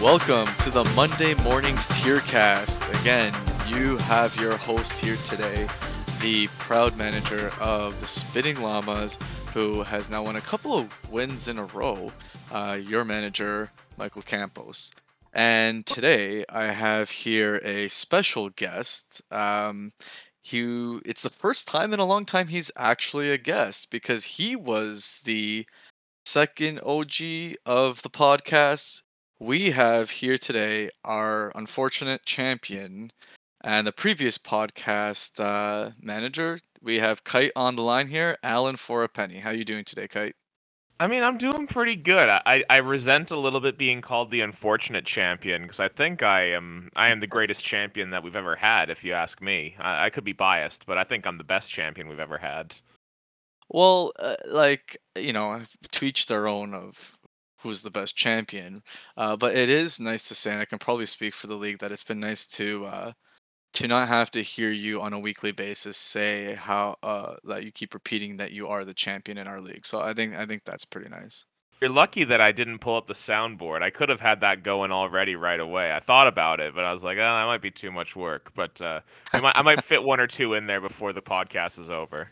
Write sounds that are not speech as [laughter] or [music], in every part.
welcome to the Monday Mornings Tiercast. Again, you have your host here today, the proud manager of the Spitting Llamas, who has now won a couple of wins in a row. Uh, your manager, Michael Campos. And today I have here a special guest. Um, he, it's the first time in a long time he's actually a guest because he was the second OG of the podcast. We have here today our unfortunate champion and the previous podcast uh, manager. We have Kite on the line here, Alan for a penny. How you doing today, Kite? I mean, I'm doing pretty good. I, I resent a little bit being called the unfortunate champion because I think I am I am the [laughs] greatest champion that we've ever had. If you ask me, I, I could be biased, but I think I'm the best champion we've ever had. Well, uh, like you know, I've to each their own of who's the best champion. Uh, but it is nice to say, and I can probably speak for the league that it's been nice to uh, to not have to hear you on a weekly basis say how uh, that you keep repeating that you are the champion in our league. So I think I think that's pretty nice. You're lucky that I didn't pull up the soundboard. I could have had that going already right away. I thought about it, but I was like, oh, that might be too much work. But uh, might I might fit one or two in there before the podcast is over.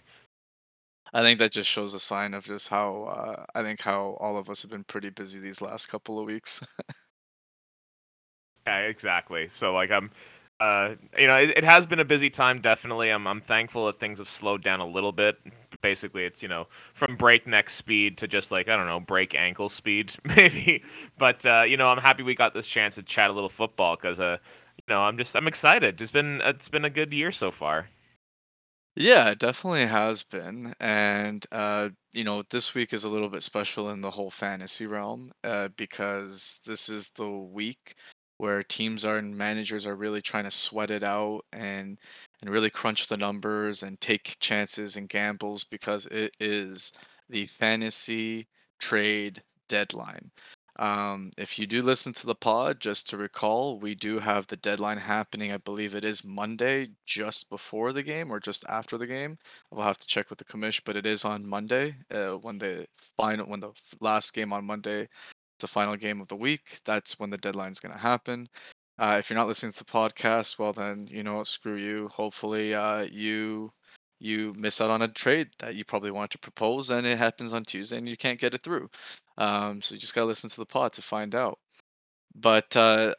I think that just shows a sign of just how uh, I think how all of us have been pretty busy these last couple of weeks. [laughs] yeah, exactly. So like I'm uh, you know, it, it, has been a busy time. Definitely, I'm I'm thankful that things have slowed down a little bit. Basically, it's you know from breakneck speed to just like I don't know break ankle speed [laughs] maybe. But uh, you know, I'm happy we got this chance to chat a little football because uh, you know, I'm just I'm excited. It's been it's been a good year so far. Yeah, it definitely has been. And, uh, you know, this week is a little bit special in the whole fantasy realm uh, because this is the week where teams are and managers are really trying to sweat it out and and really crunch the numbers and take chances and gambles because it is the fantasy trade deadline. Um, if you do listen to the pod, just to recall, we do have the deadline happening. I believe it is Monday, just before the game or just after the game. We'll have to check with the commission, but it is on Monday. Uh, when the final, when the last game on Monday, the final game of the week. That's when the deadline is going to happen. Uh, if you're not listening to the podcast, well then you know screw you. Hopefully, uh, you you miss out on a trade that you probably want to propose and it happens on Tuesday and you can't get it through. Um, so you just got to listen to the pod to find out. But uh,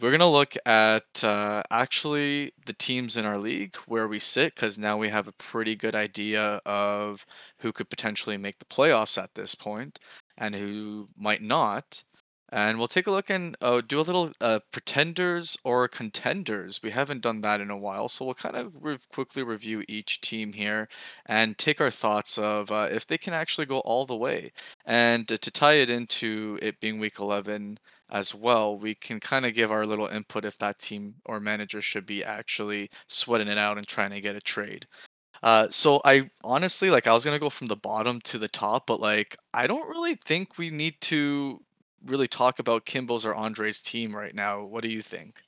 we're to look at uh, actually the teams in our league where we sit because now we have a pretty good idea of who could potentially make the playoffs at this point and who might not and we'll take a look and uh, do a little uh, pretenders or contenders. We haven't done that in a while, so we'll kind of re- quickly review each team here and take our thoughts of uh, if they can actually go all the way. And to tie it into it being week 11 as well, we can kind of give our little input if that team or manager should be actually sweating it out and trying to get a trade. Uh, so I honestly like I was gonna go from the bottom to the top, but like I don't really think we need to really talk about Kimbo's or Andre's team right now. What do you think?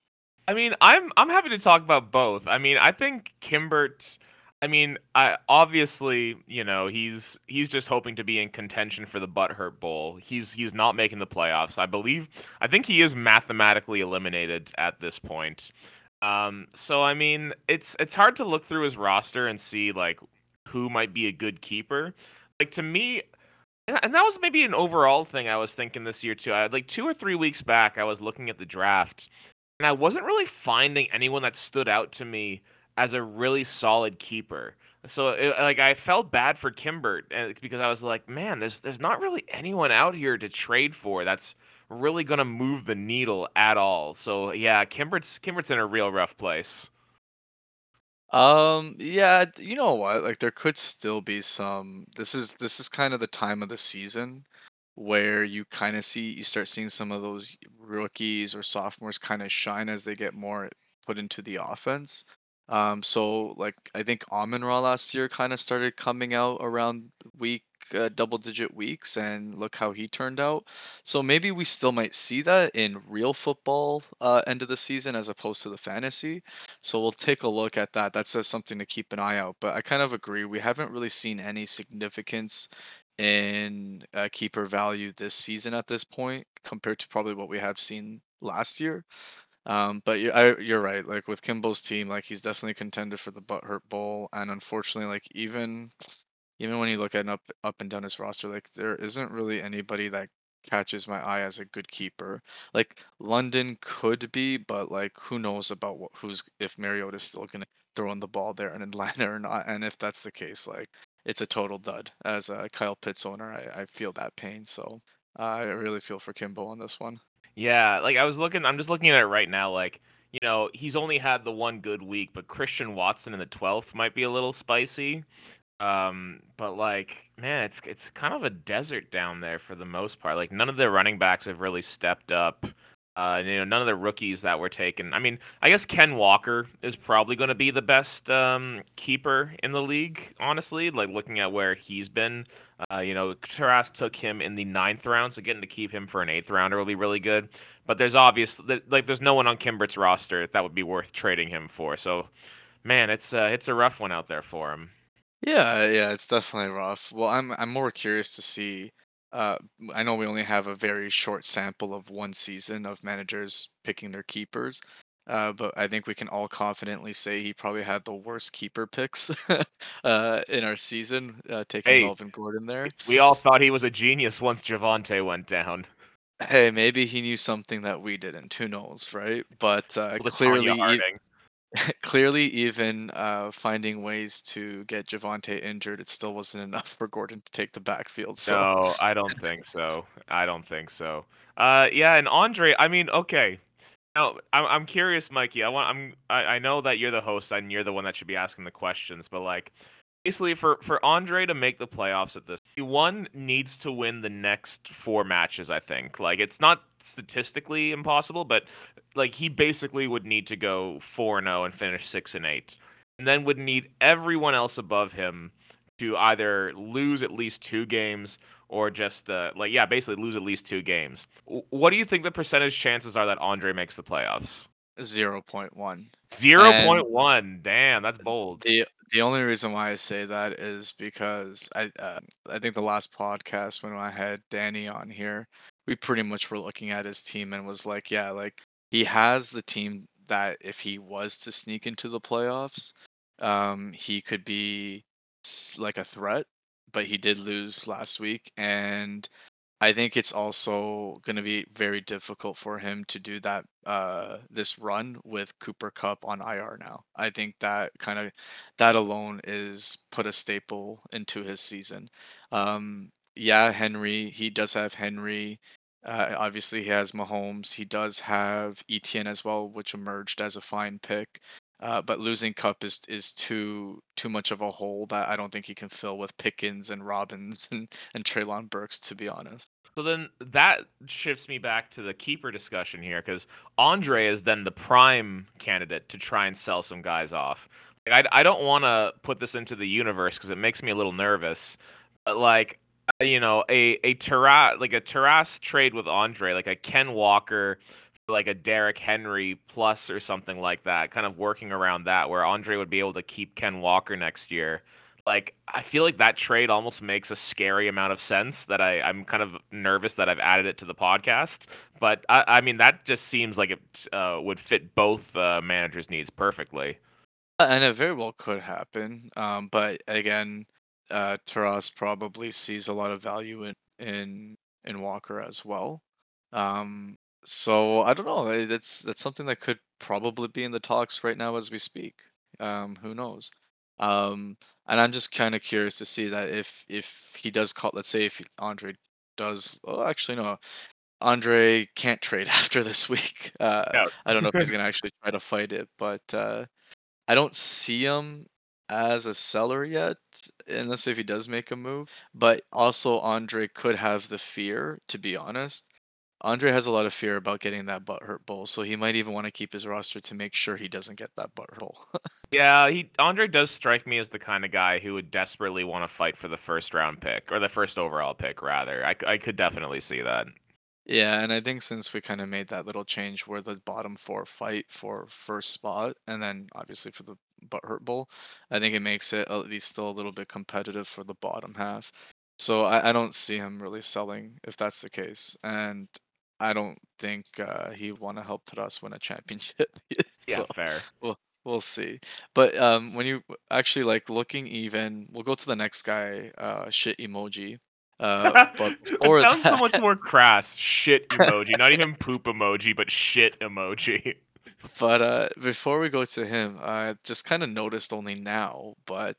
I mean, I'm I'm happy to talk about both. I mean, I think Kimbert. I mean, I obviously, you know, he's he's just hoping to be in contention for the Butthurt Bowl. He's he's not making the playoffs. I believe. I think he is mathematically eliminated at this point. Um, so I mean, it's it's hard to look through his roster and see like who might be a good keeper. Like to me, and that was maybe an overall thing I was thinking this year too. I like two or three weeks back, I was looking at the draft, and I wasn't really finding anyone that stood out to me as a really solid keeper. So it, like I felt bad for Kimbert because I was like, man, there's there's not really anyone out here to trade for that's really gonna move the needle at all. So yeah, Kimbert's Kimbert's in a real rough place. Um, yeah, you know what? Like there could still be some this is this is kind of the time of the season where you kind of see you start seeing some of those rookies or sophomores kind of shine as they get more put into the offense. Um, so like I think Amon Ra last year kind of started coming out around week uh, double digit weeks and look how he turned out. So maybe we still might see that in real football uh, end of the season as opposed to the fantasy. So we'll take a look at that. That's uh, something to keep an eye out. But I kind of agree. We haven't really seen any significance in uh, keeper value this season at this point compared to probably what we have seen last year. Um, but you I you're right, like, with Kimball's team, like, he's definitely contender for the Butthurt Bowl, and unfortunately, like, even even when you look at up up and down his roster, like, there isn't really anybody that catches my eye as a good keeper. Like, London could be, but, like, who knows about what who's if Mariota's still gonna throw in the ball there in Atlanta [laughs] or not, and if that's the case, like, it's a total dud. As a Kyle Pitts owner, I I feel that pain, so I really feel for Kimbo on this one. Yeah, like I was looking, I'm just looking at it right now. Like, you know, he's only had the one good week, but Christian Watson in the 12th might be a little spicy. Um, but like, man, it's it's kind of a desert down there for the most part. Like, none of the running backs have really stepped up. Uh, you know, none of the rookies that were taken. I mean, I guess Ken Walker is probably going to be the best um, keeper in the league, honestly. Like looking at where he's been, uh, you know, Taras took him in the ninth round, so getting to keep him for an eighth rounder will be really good. But there's obvious, like, there's no one on Kimbert's roster that would be worth trading him for. So, man, it's uh, it's a rough one out there for him. Yeah, yeah, it's definitely rough. Well, I'm I'm more curious to see. Uh, I know we only have a very short sample of one season of managers picking their keepers, uh, but I think we can all confidently say he probably had the worst keeper picks [laughs] uh, in our season, uh, taking Hey, Melvin Gordon there. we all thought he was a genius once Javonte went down. Hey, maybe he knew something that we didn't. Who knows, right? But uh, Latanya clearly, e- Harding. [laughs] clearly, even uh, finding ways to get Javonte injured, it still wasn't enough for Gordon to take the backfield. So. No, I don't think so. I don't think so. Uh, yeah, and Andre, I mean, okay. Now, I'm I'm curious, Mikey. I want I'm I, I know that you're the host and you're the one that should be asking the questions, but like basically for for Andre to make the playoffs at this, one needs to win the next four matches, I think. Like it's not statistically impossible, but like he basically would need to go 4 and 0 and finish 6 and 8. And then would need everyone else above him to either lose at least two games or just uh, like yeah, basically lose at least two games. What do you think the percentage chances are that Andre makes the playoffs? zero point 0.1. And 0.1. Damn, that's bold. the the only reason why I say that is because I uh, I think the last podcast when I had Danny on here, we pretty much were looking at his team and was like, yeah, like he has the team that if he was to sneak into the playoffs, um, he could be like a threat, but he did lose last week and I think it's also going to be very difficult for him to do that uh this run with Cooper Kupp on IR now. I think that kind of that alone is put a staple into his season. Um yeah, Henry, he does have Henry. Uh, obviously he has Mahomes. He does have ETN as well, which emerged as a fine pick. Uh, but losing Kupp is is too too much of a hole that I don't think he can fill with Pickens and Robbins [laughs] and and Treylon Burks, to be honest. So then that shifts me back to the keeper discussion here because Andre is then the prime candidate to try and sell some guys off. Like, I, I don't want to put this into the universe because it makes me a little nervous. But like, uh, you know, a a Taras like a Taras trade with Andre, like a Ken Walker, like a Derrick Henry plus or something like that, kind of working around that, where Andre would be able to keep Ken Walker next year like I feel like that trade almost makes a scary amount of sense that I I'm kind of nervous that I've added it to the podcast. But I I mean that just seems like it uh, would fit both uh, managers' needs perfectly. Uh, And it very well could happen. Um, but again, uh, Taras probably sees a lot of value in in in Walker as well. Um, so I don't know. eh, That's that's something that could probably be in the talks right now as we speak. Um, who knows? Um, and I'm just kind of curious to see that if if he does call, let's say if Andre does, oh, actually no, Andre can't trade [laughs] after this week. Uh, Yeah. I don't know if he's [laughs] gonna actually try to fight it, but uh, I don't see him as a seller yet, unless if he does make a move. But also, Andre could have the fear, to be honest. Andre has a lot of fear about getting that butt hurt bowl, so he might even want to keep his roster to make sure he doesn't get that butt hurt bowl. Yeah, he Andre does strike me as the kind of guy who would desperately want to fight for the first round pick or the first overall pick rather. I, I could definitely see that. Yeah, and I think since we kind of made that little change where the bottom four fight for first spot, and then obviously for the butt hurt bowl, I think it makes it at least still a little bit competitive for the bottom half. So I, I don't see him really selling if that's the case. And I don't think uh, he want to help Taras win a championship. [laughs] Yeah, so fair. we'll we'll see. But um, when you actually like looking even, we'll go to the next guy. Uh, shit emoji. Uh, but [laughs] before sounds so much more crass. Shit [laughs] emoji, not even poop emoji, but shit emoji. but uh, before we go to him, I just kind of noticed only now, but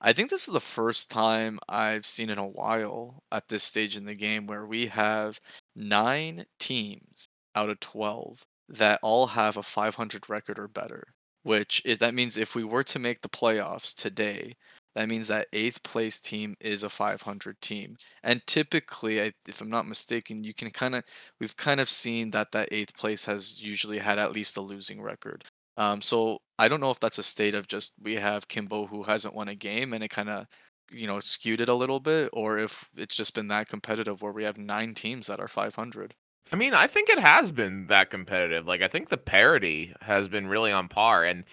I think this is the first time I've seen in a while at this stage in the game where we have nine teams out of 12 that all have a 500 record or better, which is that means if we were to make the playoffs today, that means that eighth place team is a 500 team. And typically, if I'm not mistaken, you can kind of we've kind of seen that that eighth place has usually had at least a losing record. Um, so I don't know if that's a state of just we have Kimbo who hasn't won a game and it kind of you know skewed it a little bit, or if it's just been that competitive where we have nine teams that are 500. I mean, I think it has been that competitive. Like, I think the parity has been really on par, and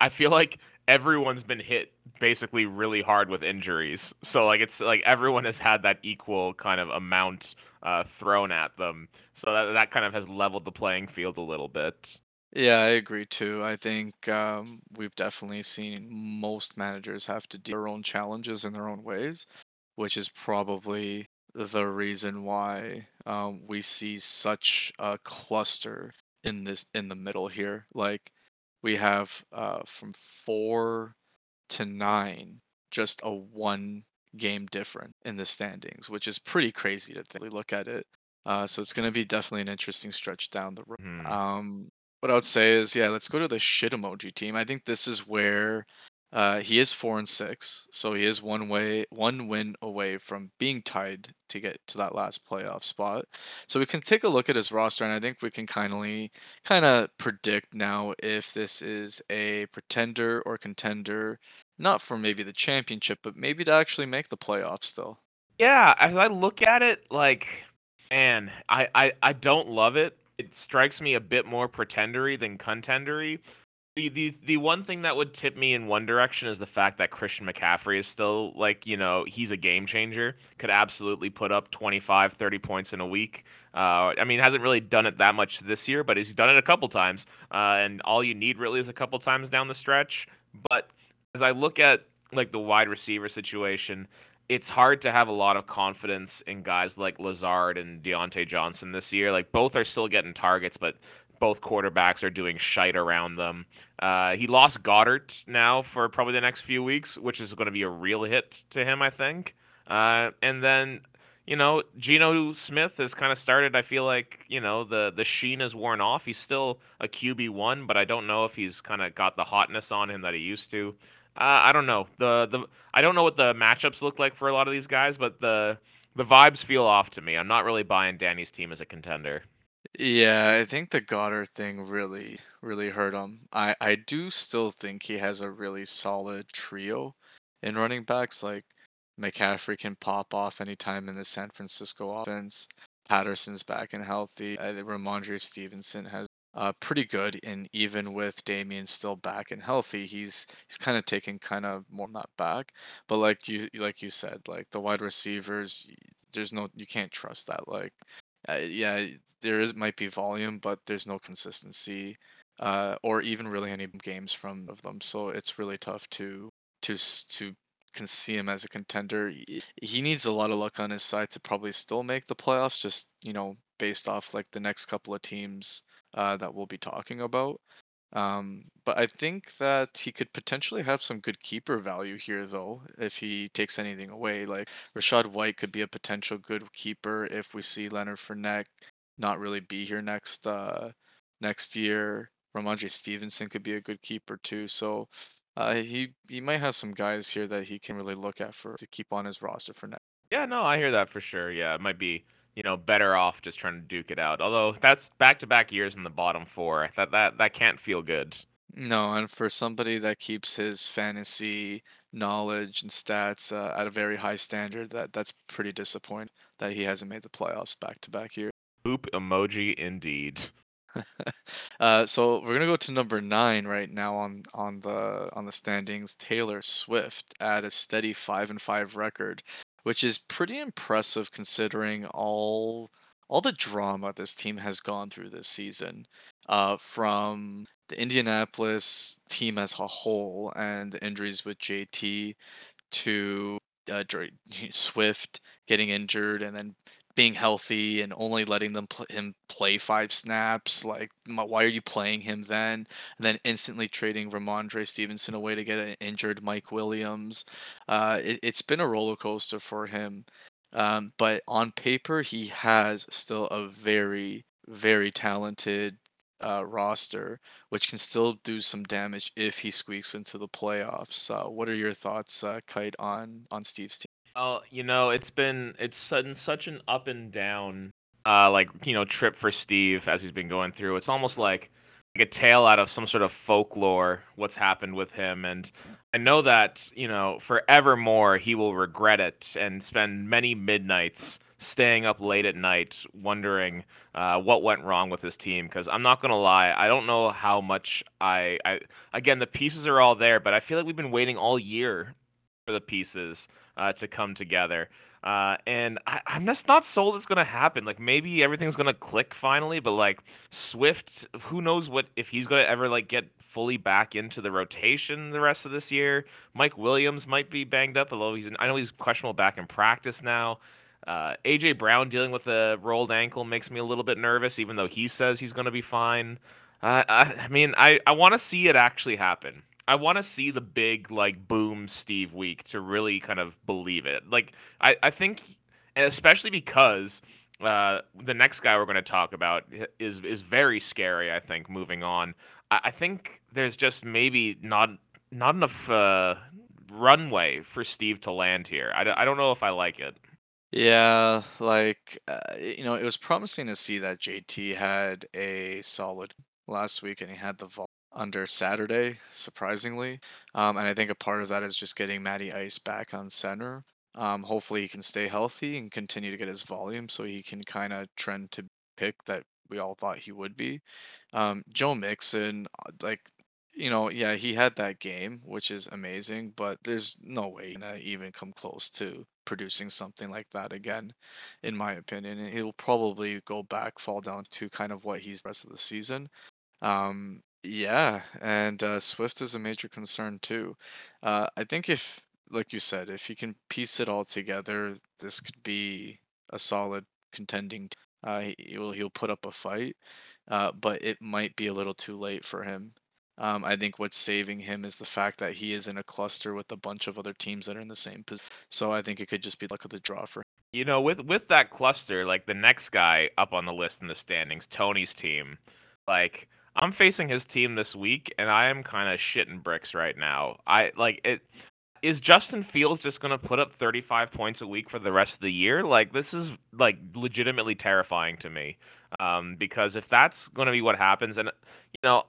I feel like everyone's been hit basically really hard with injuries. So like it's like everyone has had that equal kind of amount uh, thrown at them. So that that kind of has leveled the playing field a little bit. Yeah, I agree too. I think um, we've definitely seen most managers have to deal with their own challenges in their own ways, which is probably the reason why um, we see such a cluster in this in the middle here. Like we have uh, from four to nine, just a one game different in the standings, which is pretty crazy to think, look at it. Uh, so it's going to be definitely an interesting stretch down the road. Hmm. Um, what I would say is, yeah, let's go to the shit emoji team. I think this is where uh, he is four and six, so he is one way, one win away from being tied to get to that last playoff spot. So we can take a look at his roster, and I think we can kindly kind of predict now if this is a pretender or contender, not for maybe the championship, but maybe to actually make the playoffs still. Yeah, as I look at it, like, man, I I, I don't love it. It strikes me a bit more pretendery than contendery. The, the the one thing that would tip me in one direction is the fact that Christian McCaffrey is still like, you know, he's a game changer. Could absolutely put up 25, 30 points in a week. Uh, I mean, hasn't really done it that much this year, but he's done it a couple times. Uh, and all you need really is a couple times down the stretch. But as I look at like the wide receiver situation, it's hard to have a lot of confidence in guys like Lazard and Diontae Johnson this year. Like both are still getting targets, but both quarterbacks are doing shite around them. Uh, he lost Goedert now for probably the next few weeks, which is going to be a real hit to him, I think. Uh, and then, you know, Geno Smith has kind of started. I feel like you know the the sheen has worn off. He's still a QB one, but I don't know if he's kind of got the hotness on him that he used to. Uh, I don't know the the I don't know what the matchups look like for a lot of these guys, but the the vibes feel off to me. I'm not really buying Danny's team as a contender. Yeah, I think the Goedert thing really, really hurt him. I, I do still think he has a really solid trio in running backs. Like McCaffrey can pop off anytime in the San Francisco offense. Patterson's back and healthy. Think Rhamondre Stevenson has uh pretty good, and even with Damien still back and healthy, he's he's kind of taking kind of more that back. But like you like you said, like the wide receivers, there's no you can't trust that. Like uh, yeah, there is might be volume, but there's no consistency, uh, or even really any games from of them. So it's really tough to to to can see him as a contender. He needs a lot of luck on his side to probably still make the playoffs. Just you know, based off like the next couple of teams uh, that we'll be talking about. Um, but I think that he could potentially have some good keeper value here, though, if he takes anything away. Like Rachaad White could be a potential good keeper if we see Leonard Fournette not really be here next uh next year. Rhamondre Stevenson could be a good keeper too. So uh, he he might have some guys here that he can really look at for to keep on his roster for now. Yeah, no, I hear that for sure. Yeah, it might be, you know, better off just trying to duke it out. Although that's back-to-back years in the bottom four. That that that can't feel good. No, and for somebody that keeps his fantasy knowledge and stats uh, at a very high standard, that that's pretty disappointing that he hasn't made the playoffs back to back years. Poop emoji indeed. [laughs] uh, so we're gonna go to number nine right now on on the on the standings. Taylor Swift at a steady five and five record, which is pretty impressive considering all all the drama this team has gone through this season, uh, from the Indianapolis team as a whole and the injuries with JT to uh, [laughs] Swift getting injured and then being healthy and only letting them pl- him play five snaps. Like, m- why are you playing him then? And then instantly trading Rhamondre Stevenson away to get an injured Mike Williams. Uh, it, it's been a roller coaster for him. Um, but on paper, he has still a very, very talented uh, roster, which can still do some damage if he squeaks into the playoffs. Uh, what are your thoughts, uh, Kite, on on Steve's team? Oh, you know, it's been it's such an up and down uh like, you know, trip for Steve as he's been going through. It's almost like like a tale out of some sort of folklore what's happened with him. And I know that, you know, forevermore he will regret it and spend many midnights staying up late at night wondering uh, what went wrong with his team. Because I'm not gonna lie, I don't know how much I, I again the pieces are all there, but I feel like we've been waiting all year for the pieces uh, to come together. Uh, and I, I'm just not sold it's gonna happen. Like maybe everything's gonna click finally, but like Swift, who knows what if he's gonna ever like get fully back into the rotation the rest of this year. Mike Williams might be banged up, although he's I know he's questionable back in practice now. Uh, AJ Brown dealing with a rolled ankle makes me a little bit nervous, even though he says he's going to be fine. Uh, I, I mean, I, I want to see it actually happen. I want to see the big like boom Steve week to really kind of believe it. Like I, I think, especially because uh, the next guy we're going to talk about is is very scary. I think moving on, I, I think there's just maybe not not enough uh, runway for Steve to land here. I, don't know if I like it. Yeah, like uh, you know, it was promising to see that JT had a solid last week, and he had the under Saturday, surprisingly. Um, and I think a part of that is just getting Matty Ice back on center. Um, hopefully, he can stay healthy and continue to get his volume, so he can kind of trend to pick that we all thought he would be. Um, Joe Mixon, uh, like you know, yeah, he had that game, which is amazing, but there's no way to even come close to producing something like that again, in my opinion. He'll probably go back, fall down to kind of what he's the rest of the season. Um, yeah, and uh, Swift is a major concern too. Uh, I think if, like you said, if you can piece it all together, this could be a solid contending. T- uh, he, he'll he'll put up a fight, uh, but it might be a little too late for him. Um, I think what's saving him is the fact that he is in a cluster with a bunch of other teams that are in the same position. So I think it could just be luck of the draw for him. You know, with with that cluster, like the next guy up on the list in the standings, Tony's team, like I'm facing his team this week, and I am kind of shitting bricks right now. I like it. Is Justin Fields just going to put up 35 points a week for the rest of the year? Like this is like legitimately terrifying to me. Um, because if that's going to be what happens, and you know,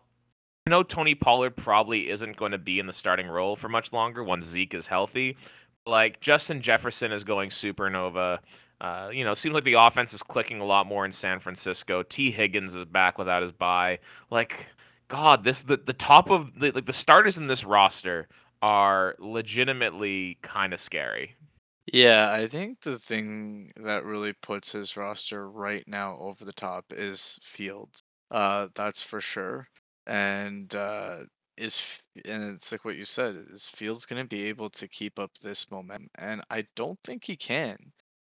I know Tony Pollard probably isn't going to be in the starting role for much longer once Zeke is healthy. Like Justin Jefferson is going supernova. Uh, you know, seems like the offense is clicking a lot more in San Francisco. Tee Higgins is back without his bye. Like, God, this the, the top of the like the starters in this roster are legitimately kind of scary. Yeah, I think the thing that really puts his roster right now over the top is Fields. Uh, that's for sure. And uh, is and it's like what you said, is Fields going to be able to keep up this momentum? And I don't think he can.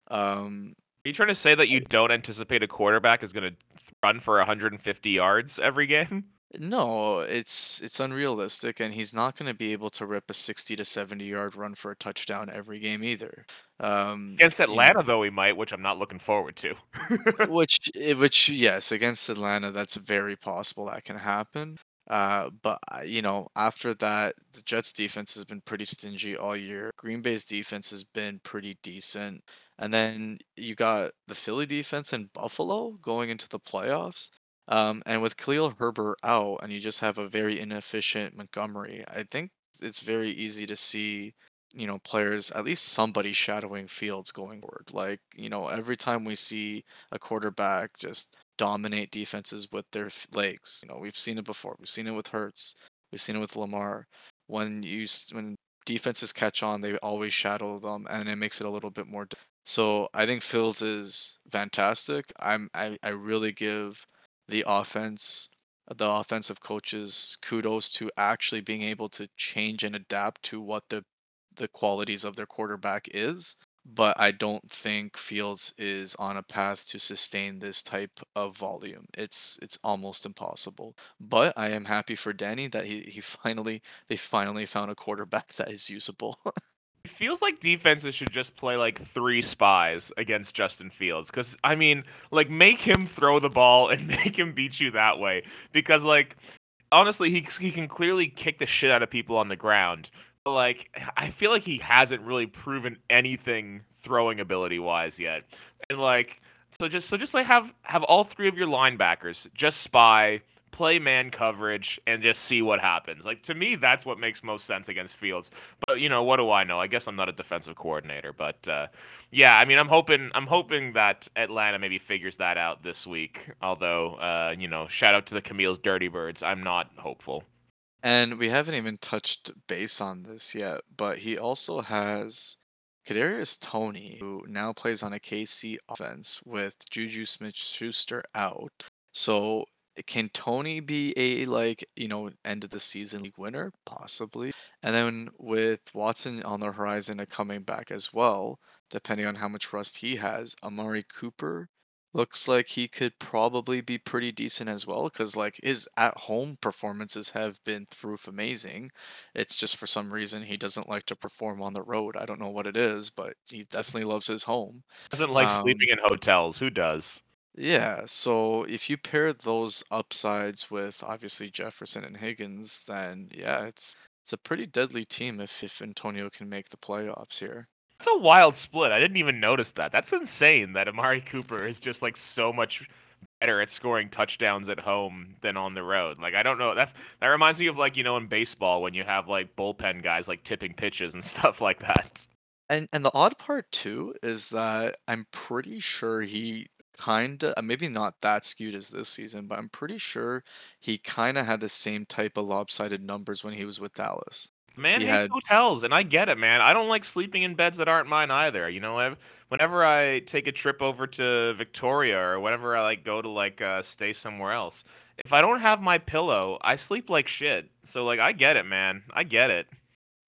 Um, Are you trying to say that you don't anticipate a quarterback is going to run for 150 yards every game? no, it's it's unrealistic, and he's not going to be able to rip a 60 to 70 yard run for a touchdown every game either. Um, Against you know, Atlanta, though, he might, which I'm not looking forward to. [laughs] Which, eh, which, yes, against Atlanta, that's very possible that can happen. Uh, but uh, you know, after that, the Jets defense has been pretty stingy all year. Green Bay's defense has been pretty decent, and then you got the Philly defense and Buffalo going into the playoffs. Um, and with Khalil Herbert out, and you just have a very inefficient Montgomery, I think it's very easy to see you know, players, at least somebody shadowing Fields going forward. Like, you know, every time we see a quarterback just dominate defenses with their legs, you know, we've seen it before. We've seen it with Hurts. We've seen it with Lamar. When you when defenses catch on, they always shadow them, and it makes it a little bit more. So I think Fields is fantastic. I'm I, I really give the offense the offensive coaches kudos to actually being able to change and adapt to what the the qualities of their quarterback is. But I don't think Fields is on a path to sustain this type of volume. It's it's almost impossible. But I am happy for Danny that he, he finally they finally found a quarterback [laughs] that is usable. [laughs] It feels like defenses should just play like three spies against Justin Fields because I mean, like make him throw the ball and [laughs] make him beat you that way because like honestly, he he can clearly kick the shit out of people on the ground. But like I feel like he hasn't really proven anything throwing ability wise yet. And like so just so just like have have all three of your linebackers just spy play man coverage and just see what happens. Like to me, that's what makes most sense against Fields. But you know, what do I know? I guess I'm not a defensive coordinator, but uh, yeah, I mean, I'm hoping I'm hoping that Atlanta maybe figures that out this week. Although, uh, you know, shout out to the Camille's Dirty Birds. I'm not hopeful. And we haven't even touched base on this yet, but he also has Kadarius Toney, who now plays on a KC offense with Juju Smith-Schuster out. So can Toney be a like you know end of the season league winner? Possibly. And then with Watson on the horizon and coming back as well, depending on how much rust he has, Amari Cooper Looks like he could probably be pretty decent as well, because like his at-home performances have been through amazing. It's just for some reason he doesn't like to perform on the road. I don't know what it is, but he definitely loves his home. Doesn't like sleeping Um, in hotels. Who does? Yeah, so if you pair those upsides with obviously Jefferson and Higgins, then yeah, it's it's a pretty deadly team if if Antonio can make the playoffs here. It's a wild split. I didn't even notice that. That's insane that Amari Cooper is just like so much better at scoring touchdowns at home than on the road. Like I don't know. That that reminds me of like, you know, in baseball when you have like bullpen guys like tipping pitches and [laughs] stuff like that. And and the odd part too is that I'm pretty sure he kinda uh, maybe not that skewed as this season, but I'm pretty sure he kinda had the same type of lopsided numbers when he was with Dallas. Man He hates had hotels, and I get it, man. I don't like sleeping in beds that aren't mine either. You know, whenever I take a trip over to Victoria or whenever I like go to like uh, stay somewhere else, if I don't have my pillow, I sleep like shit. So like, I get it, man. I get it.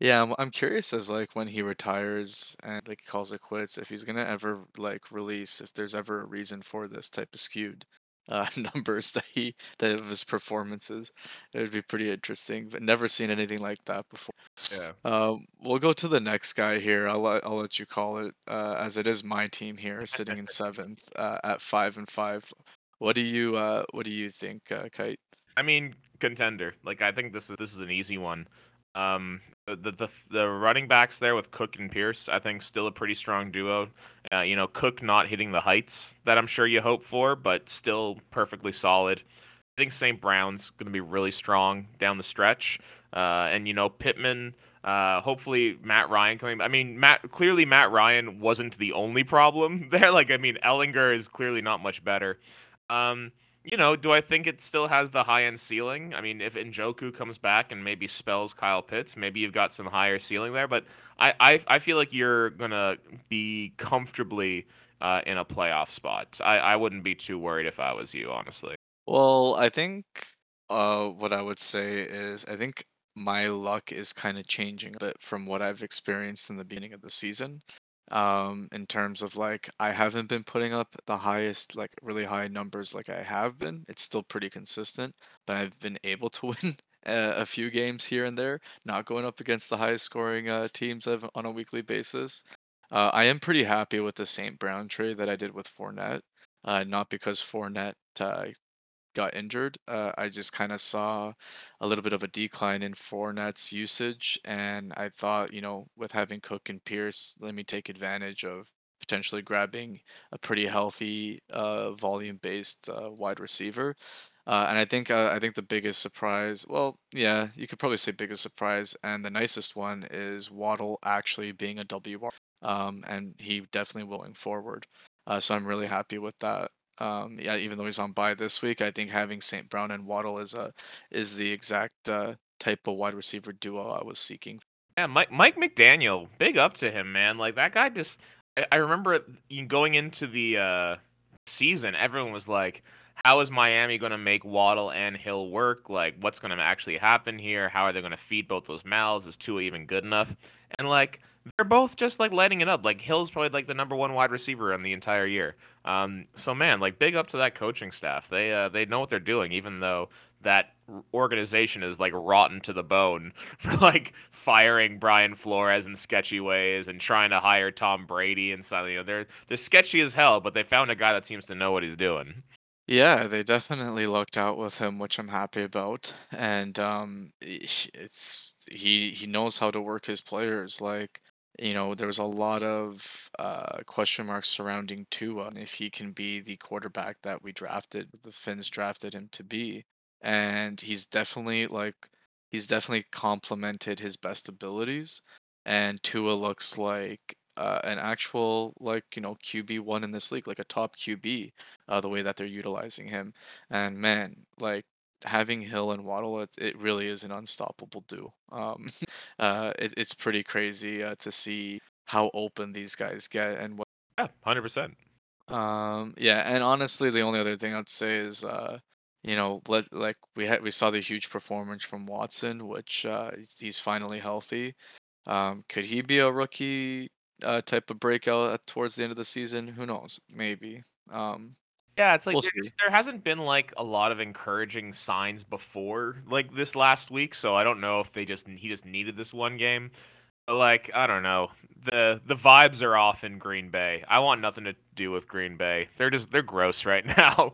Yeah, I'm, I'm curious as like when he retires and like calls it quits, if he's gonna ever like release, if there's ever a reason for this type of skewed uh, [laughs] numbers that he that of his performances, it would be pretty interesting. But never seen anything like that before. Yeah. Um, we'll go to the next guy here. I'll let I'll let you call it, uh, as it is my team here, sitting in seventh uh, at five and five. What do you uh, what do you think, uh, Kite? I mean, contender. Like I think this is this is an easy one. Um, the the the, running backs there with Cook and Pierce, I think, still a pretty strong duo. Uh, you know, Cook not hitting the heights that I'm sure you hope for, but still perfectly solid. I think St. Brown's going to be really strong down the stretch, uh, and you know Pittman. Uh, hopefully Matt Ryan coming. I mean, Matt clearly Matt Ryan wasn't the only problem [laughs] there. Like, I mean, Ehlinger is clearly not much better. Um, you know, do I think it still has the high end ceiling? I mean, if Njoku comes back and maybe spells Kyle Pitts, maybe you've got some higher ceiling there. But I, I, I feel like you're gonna be comfortably uh, in a playoff spot. I, I wouldn't be too worried if I was you, honestly. Well, I think uh, what I would say is I think my luck is kind of changing a bit from what I've experienced in the beginning of the season. Um, in terms of like, I haven't been putting up the highest, like really high numbers like I have been. It's still pretty consistent, but I've been able to [laughs] win a, a few games here and there, not going up against the highest scoring uh, teams I've, on a weekly basis. Uh, I am pretty happy with the St. Brown trade that I did with Fournette. Uh, not because Fournette uh, got injured, uh, I just kind of saw a little bit of a decline in Fournette's usage, and I thought, you know, with having Cook and Pierce, let me take advantage of potentially grabbing a pretty healthy, uh, volume-based uh, wide receiver. Uh, and I think uh, I think the biggest surprise, well, yeah, you could probably say biggest surprise, and the nicest one is Waddle actually being a WR, um, and he definitely willing forward. Uh, so I'm really happy with that. Um, yeah, even though he's on bye this week, I think having St. Brown and Waddle is a is the exact uh, type of wide receiver duo I was seeking. Yeah, Mike Mike McDaniel, big up to him, man. Like that guy just I I remember going into the, uh, season, everyone was like, "How is Miami gonna make Waddle and Hill work? Like, what's gonna actually happen here? How are they gonna feed both those mouths? Is Tua even good enough?" And, like, they're both just, like, lighting it up. Like, Hill's probably, like, the number 1 wide receiver in the entire year. Um, so, man, like, big up to that coaching staff. They, uh, they know what they're doing even though that organization is, like, rotten to the bone [laughs] for, like, firing Brian Flores in sketchy ways and trying to hire Tom Brady and so you know, they're they're sketchy as hell, but they found a guy that seems to know what he's doing. Yeah, they definitely lucked out with him, which I'm happy about. And um, it's he he knows how to work his players. Like, you know, there was a lot of uh, question marks surrounding Tua and if he can be the quarterback that we drafted, the Fins drafted him to be. And he's definitely like he's definitely complemented his best abilities. And Tua looks like uh, an actual like you know QB one in this league, like a top QB uh, the way that they're utilizing him. And man, like having Hill and Waddle, it, it really is an unstoppable duo. Um, [laughs] [laughs] uh, it, it's pretty crazy uh, to see how open these guys get and what. Yeah, 100%. Um, yeah, and honestly, the only other thing I'd say is, uh, you know, let like we had we saw the huge performance from Watson, which uh, he's he's finally healthy. Um, could he be a rookie uh, type of breakout towards the end of the season? Who knows? Maybe. Um, Yeah, it's like we'll there there hasn't been, like, a lot of encouraging signs before, like, this last week, so I don't know if they just he just needed this one game. But, like, I don't know. The the vibes are off in Green Bay. I want nothing to do with Green Bay. They're just they're gross [laughs] right now.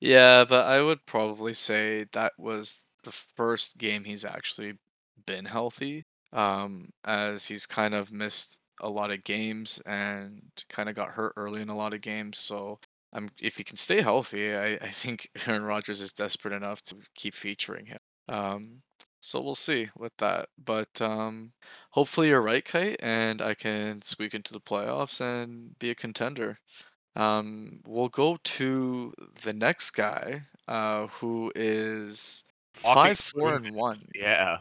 Yeah, but I would probably say that was the first game he's actually been healthy. Um, as he's kind of missed a lot of games and kind of got hurt early in a lot of games. So um, if he can stay healthy, I, I think [laughs] Aaron Rodgers is desperate enough to keep featuring him. Um, so we'll see with that. But um, hopefully you're right, Kite, and I can squeak into the playoffs and be a contender. Um, we'll go to the next guy, uh, who is five, four, and one. Yeah.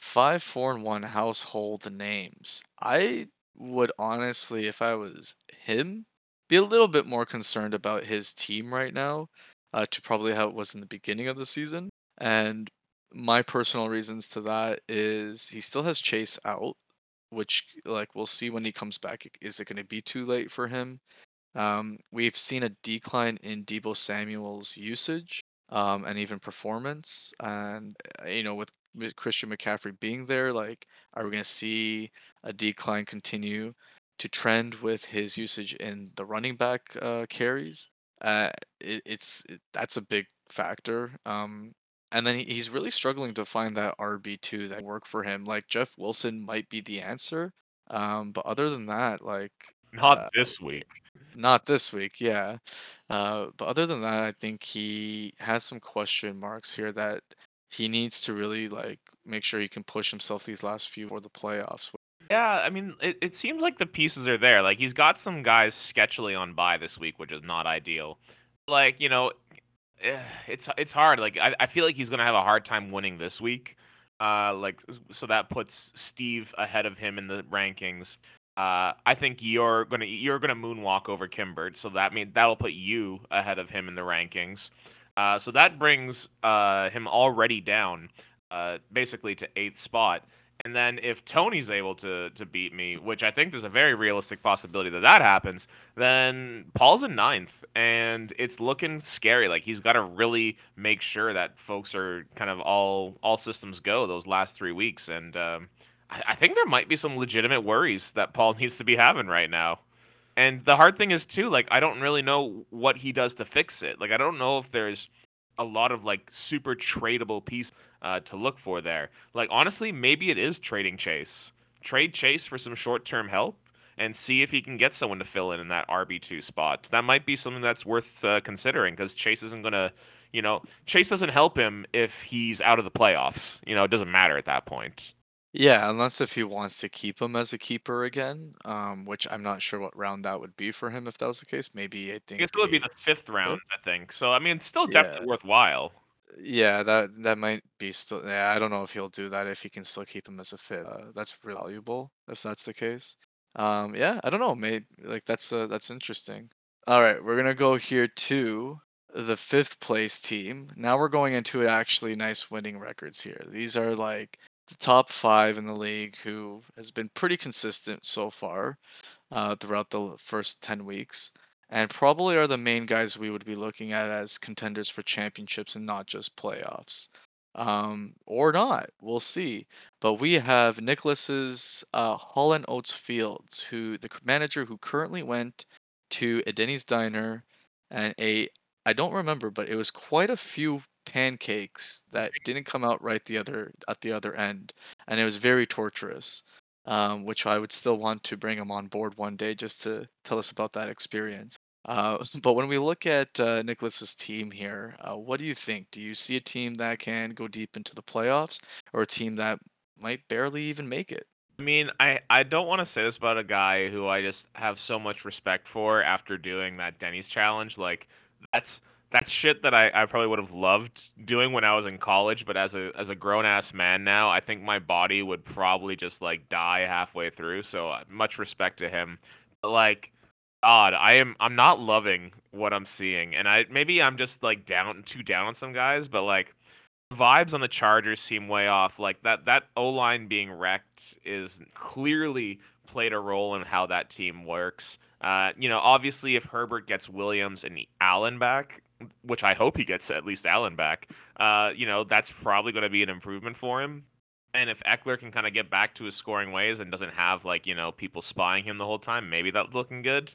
Five, four, and one household names. I would honestly, if I was him, be a little bit more concerned about his team right now, uh, to probably how it was in the beginning of the season. And my personal reasons to that is he still has Chase out, which like we'll see when he comes back. Is it going to be too late for him? Um, we've seen a decline in Deebo Samuel's usage um, and even performance. And, uh, you know, with, with Christian McCaffrey being there, like, are we going to see a decline continue to trend with his usage in the running back uh, carries? Uh, it, it's it, that's a big factor. Um, and then he, he's really struggling to find that RB2 that work for him. Like Jeff Wilson might be the answer. Um, but other than that, like, Not uh, this week. not this week, yeah. Uh, but other than that, I think he has some question marks here that he needs to really like make sure he can push himself these last few for the playoffs. Yeah, I mean, it, it seems like the pieces are there. Like he's got some guys sketchily on bye this week, which is not ideal. Like, you know, eh, it's it's hard. Like I, I feel like he's gonna have a hard time winning this week. Uh, like so that puts Steve ahead of him in the rankings. Uh, I think you're gonna you're gonna moonwalk over Kimbert, so that mean that'll put you ahead of him in the rankings. Uh, so that brings uh him already down, uh, basically to eighth spot. And then if Tony's able to to beat me, which I think there's a very realistic possibility that that happens, then Paul's in ninth, and it's looking scary. Like he's got to really make sure that folks are kind of all all systems go those last three weeks. And um, I, I think there might be some legitimate worries that Paul [laughs] needs to be having right now. And the hard thing is too, like I don't really know what he does to fix it. Like I don't know if there's a lot of like super tradable piece uh, to look for there. Like honestly, maybe it is trading Chase. Trade Chase for some short-term help and see if he can get someone to fill in in that RB2 spot. That might be something that's worth uh, considering because Chase isn't going to, you know, Chase doesn't help him if he's out of the playoffs. You know, it doesn't matter at that point. Yeah, unless if he wants to keep him as a keeper again, um, which I'm not sure what round that would be for him if that was the case. Maybe I I guess think it would be the fifth round. I think. So I mean, it's still Yeah, definitely worthwhile. Yeah, that that might be still. Yeah, I don't know if he'll do that if he can still keep him as a fit. Uh, that's valuable if that's the case. Um, yeah, I don't know, maybe like that's uh, that's interesting. All right, we're gonna go here to the fifth place team. Now we're going into actually nice winning records here. These are like the top five in the league who has been pretty consistent so far uh, throughout the first 10 weeks, and probably are the main guys we would be looking at as contenders for championships and not just playoffs. Um, or not. We'll see. But we have Nicholas's uh, Hall and Oates Fields, who the manager who currently went to a Denny's diner and a I don't remember, but it was quite a few pancakes that didn't come out right the other at the other end, and it was very torturous um, which I would still want to bring him on board one day just to tell us about that experience. Uh, [laughs] but when we look at uh, Nicholas's team here, uh, what do you think? Do you see a team that can go deep into the playoffs, or a team that might barely even make it? I mean, I I don't want to say this about a guy who I just have so much respect for after doing that Denny's challenge. Like that's that's shit that I, I probably would have loved doing when I was in college, but as a as a grown ass man now, I think my body would probably just like die halfway through. So uh, much respect to him. But like God, I am I'm not loving what I'm seeing. And I maybe I'm just like down too down on some guys, but like vibes on the Chargers seem way off. Like that that O line being wrecked is clearly played a role in how that team works. Uh, you know, obviously, if Herbert gets Williams and Allen back, which I hope he gets at least Allen back, uh, you know, that's probably going to be an improvement for him. And if Ekeler can kind of get back to his scoring ways and doesn't have like you know people spying him the whole time, maybe that's looking good.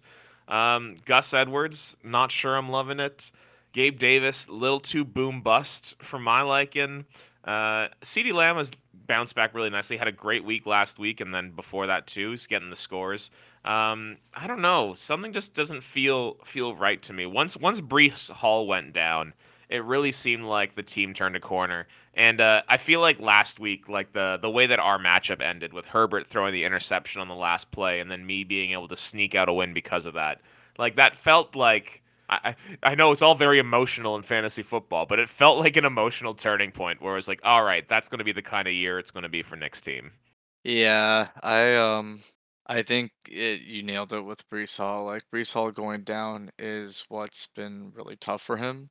Um, Gus Edwards, not sure I'm loving it. Gabe Davis, little too boom bust for my liking. Uh, CeeDee Lamb has bounced back really nicely. Had a great week last week, and then before that too, he's getting the scores. Um, I don't know. Something just doesn't feel feel right to me. Once once Breece Hall went down, it really seemed like the team turned a corner. And uh, I feel like last week, like the the way that our matchup ended with Herbert throwing the interception on the last play, and then me being able to sneak out a win because of that, like that felt like I, I know it's all very emotional in fantasy football, but it felt like an emotional turning point where it was like, all right, that's going to be the kind of year it's going to be for Nick's team. Yeah, I um, I think it, you nailed it with Breece Hall. Like Breece Hall going down is what's been really tough for him.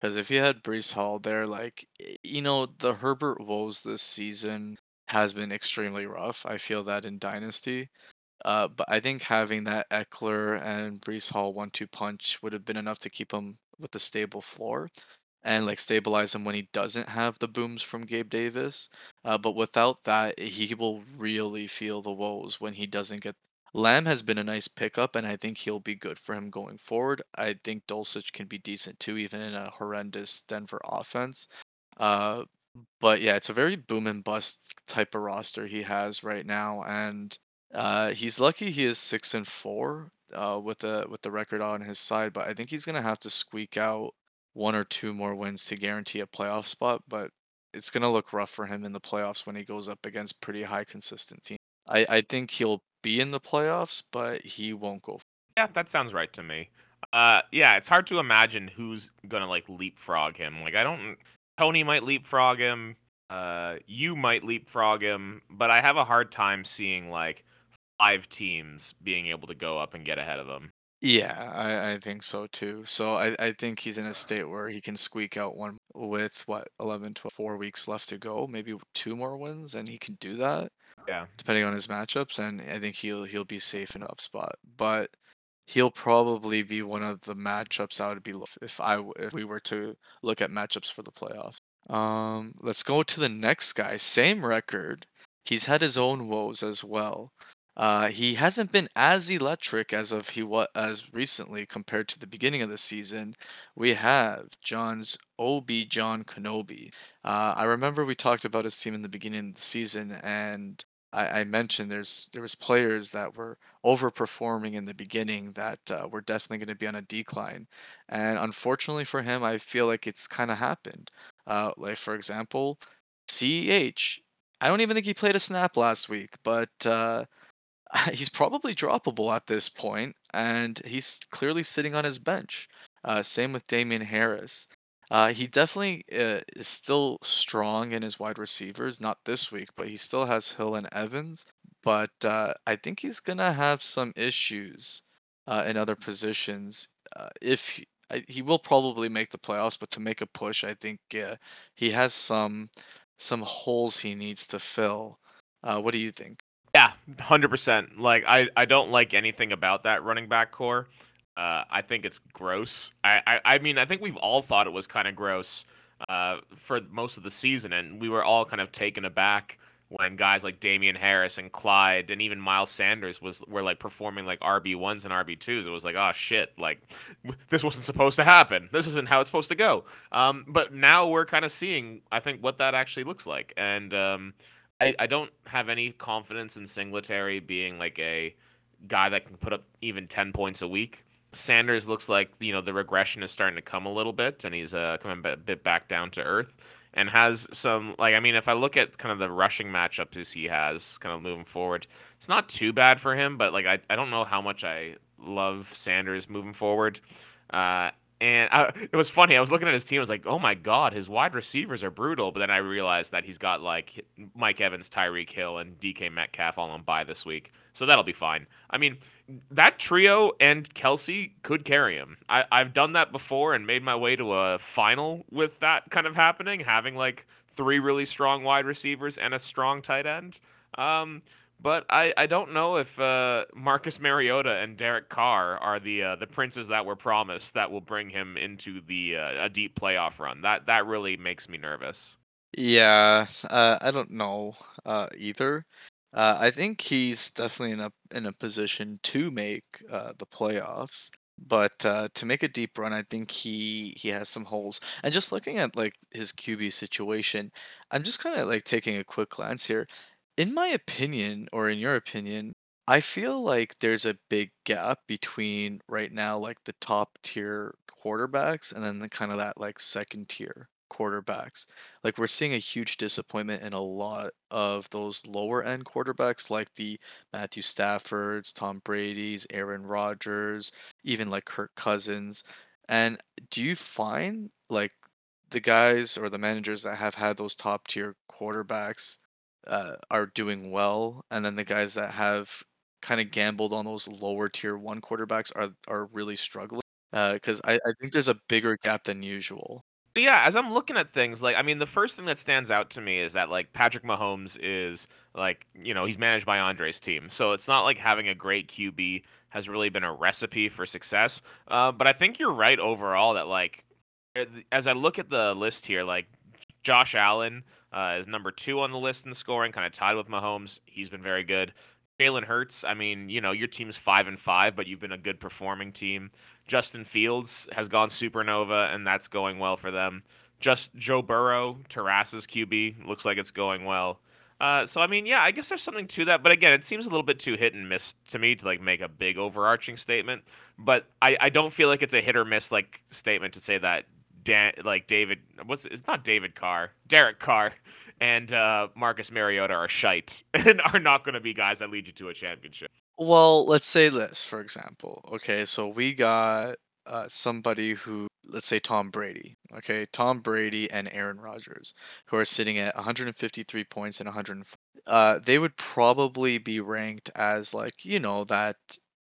Because if you had Breece Hall there, like you know, the Herbert woes this season has been extremely rough. I feel that in Dynasty. Uh, but I think having that Ekeler and Breece Hall one-two punch would have been enough to keep him with a stable floor and like stabilize him when he doesn't have the booms from Gabe Davis. Uh, but without that, he will really feel the woes when he doesn't get. Lamb has been a nice pickup, and I think he'll be good for him going forward. I think Dulcich can be decent too, even in a horrendous Denver offense. Uh, but yeah, it's a very boom and bust type of roster he has right now, and uh, he's lucky he is six and four uh, with the with the record on his side. But I think he's gonna have to squeak out one or two more wins to guarantee a playoff spot. But it's gonna look rough for him in the playoffs when he goes up against pretty high consistent teams. I I think he'll be in the playoffs, but he won't go. Yeah, that sounds right to me. Uh, yeah, it's hard to imagine who's gonna like leapfrog him. Like, I don't. Tony might leapfrog him. Uh, you might leapfrog him, but I have a hard time seeing like five teams being able to go up and get ahead of him. Yeah, I, I think so too. So I, I think he's in a state where he can squeak out one with what 11, 12, four weeks left to go, maybe two more wins, and he can do that Yeah. depending on his matchups. And I think he'll he'll be safe in up spot, but he'll probably be one of the matchups I would be if I if we were to look at matchups for the playoffs. Um, let's go to the next guy. Same record. He's had his own woes as well. Uh, he hasn't been as electric as of he was as recently compared to the beginning of the season. We have John's Obi John Kenobi. Uh, I remember we talked about his team in the beginning of the season, and I, I mentioned there's there was players that were overperforming in the beginning that uh, were definitely going to be on a decline, and unfortunately for him, I feel like it's kind of happened. Uh, like for example, CEH. I don't even think he played a snap last week, but uh, [laughs] he's probably droppable at this point, and he's clearly sitting on his bench. Uh, same with Damien Harris. Uh, he definitely uh, is still strong in his wide receivers. Not this week, but he still has Hill and Evans. But uh, I think he's gonna have some issues uh, in other positions. Uh, if he, I, he will probably make the playoffs, but to make a push, I think he has some some holes he needs to fill. What do you think? Yeah, 100%. Like I I don't like anything about that running back core. Uh, I think it's gross. I, I I mean, I think we've all thought it was kind of gross uh, for most of the season, and we were all kind of taken aback when guys like Damien Harris and Clyde and even Miles Sanders was were like performing like RB ones and RB twos. It was like, oh shit, like this wasn't supposed to happen. This isn't how it's supposed to go. Um, but now we're kind of seeing, I think, what that actually looks like, and um, I, I don't have any confidence in Singletary being like a guy that can put up even 10 points a week. Sanders looks like, you know, the regression is starting to come a little bit and he's uh, coming a bit back down to earth and has some, like, I mean, if I look at kind of the rushing matchups he has kind of moving forward, it's not too bad for him, but like, I, I don't know how much I love Sanders moving forward. Uh, and I, it was funny. I was looking at his team. I was like, "Oh my god, his wide receivers are brutal." But then I realized that he's got like Mike Evans, Tyreek Hill, and DK Metcalf all on bye this week, so that'll be fine. I mean, that trio and Kelce could carry him. I, I've done that before and made my way to a final with that kind of happening, having like three really strong wide receivers and a strong tight end. Um, but I, I don't know if uh, Marcus Mariota and Derek Carr are the uh, the princes that were promised that will bring him into the uh, a deep playoff run. That that really makes me nervous. Yeah, uh, I don't know uh, either. Uh, I think he's definitely in a in a position to make the playoffs, but to make a deep run, I think he he has some holes. And just looking at like his QB situation, I'm just kind of like taking a quick glance here. In my opinion, or in your opinion, I feel like there's a big gap between right now, like the top tier quarterbacks, and then the kind of that like second tier quarterbacks. Like we're seeing a huge disappointment in a lot of those lower end quarterbacks, like the Matthew Staffords, Tom Brady's, Aaron Rodgers, even like Kirk Cousins. And do you find like the guys or the managers that have had those top tier quarterbacks uh, are doing well, and then the guys that have kind of gambled on those lower tier one quarterbacks are are really struggling? Because I, I think there's a bigger gap than usual. But yeah, as I'm looking at things, like I mean, the first thing that stands out to me is that like Patrick Mahomes is like you know he's managed by Andre's team, so it's not like having a great QB has really been a recipe for success. Uh, but I think you're right overall that like uh, as I look at the list here, like Josh Allen uh, is number two on the list in scoring, kind of tied with Mahomes. He's been very good. Jalen Hurts, I mean, you know, your team's five and five, but you've been a good performing team. Justin Fields has gone supernova, and that's going well for them. Just Joe Burrow, Terrace's QB, looks like it's going well. Uh, so I mean, yeah, I guess there's something to that, but again, it seems a little bit too hit and miss to me to like make a big overarching statement. But I, I don't feel like it's a hit or miss like statement to say that Dan, like David, what's it's not David Carr, Derek Carr, and uh, Marcus Mariota are shite [laughs] and are not going to be guys that lead you to a championship. Well, let's say this, for example. Okay, so we got uh, somebody who, let's say Tom Brady. Okay, Tom Brady and Aaron Rodgers, who are sitting at 153 points and 104. Uh, they would probably be ranked as like you know that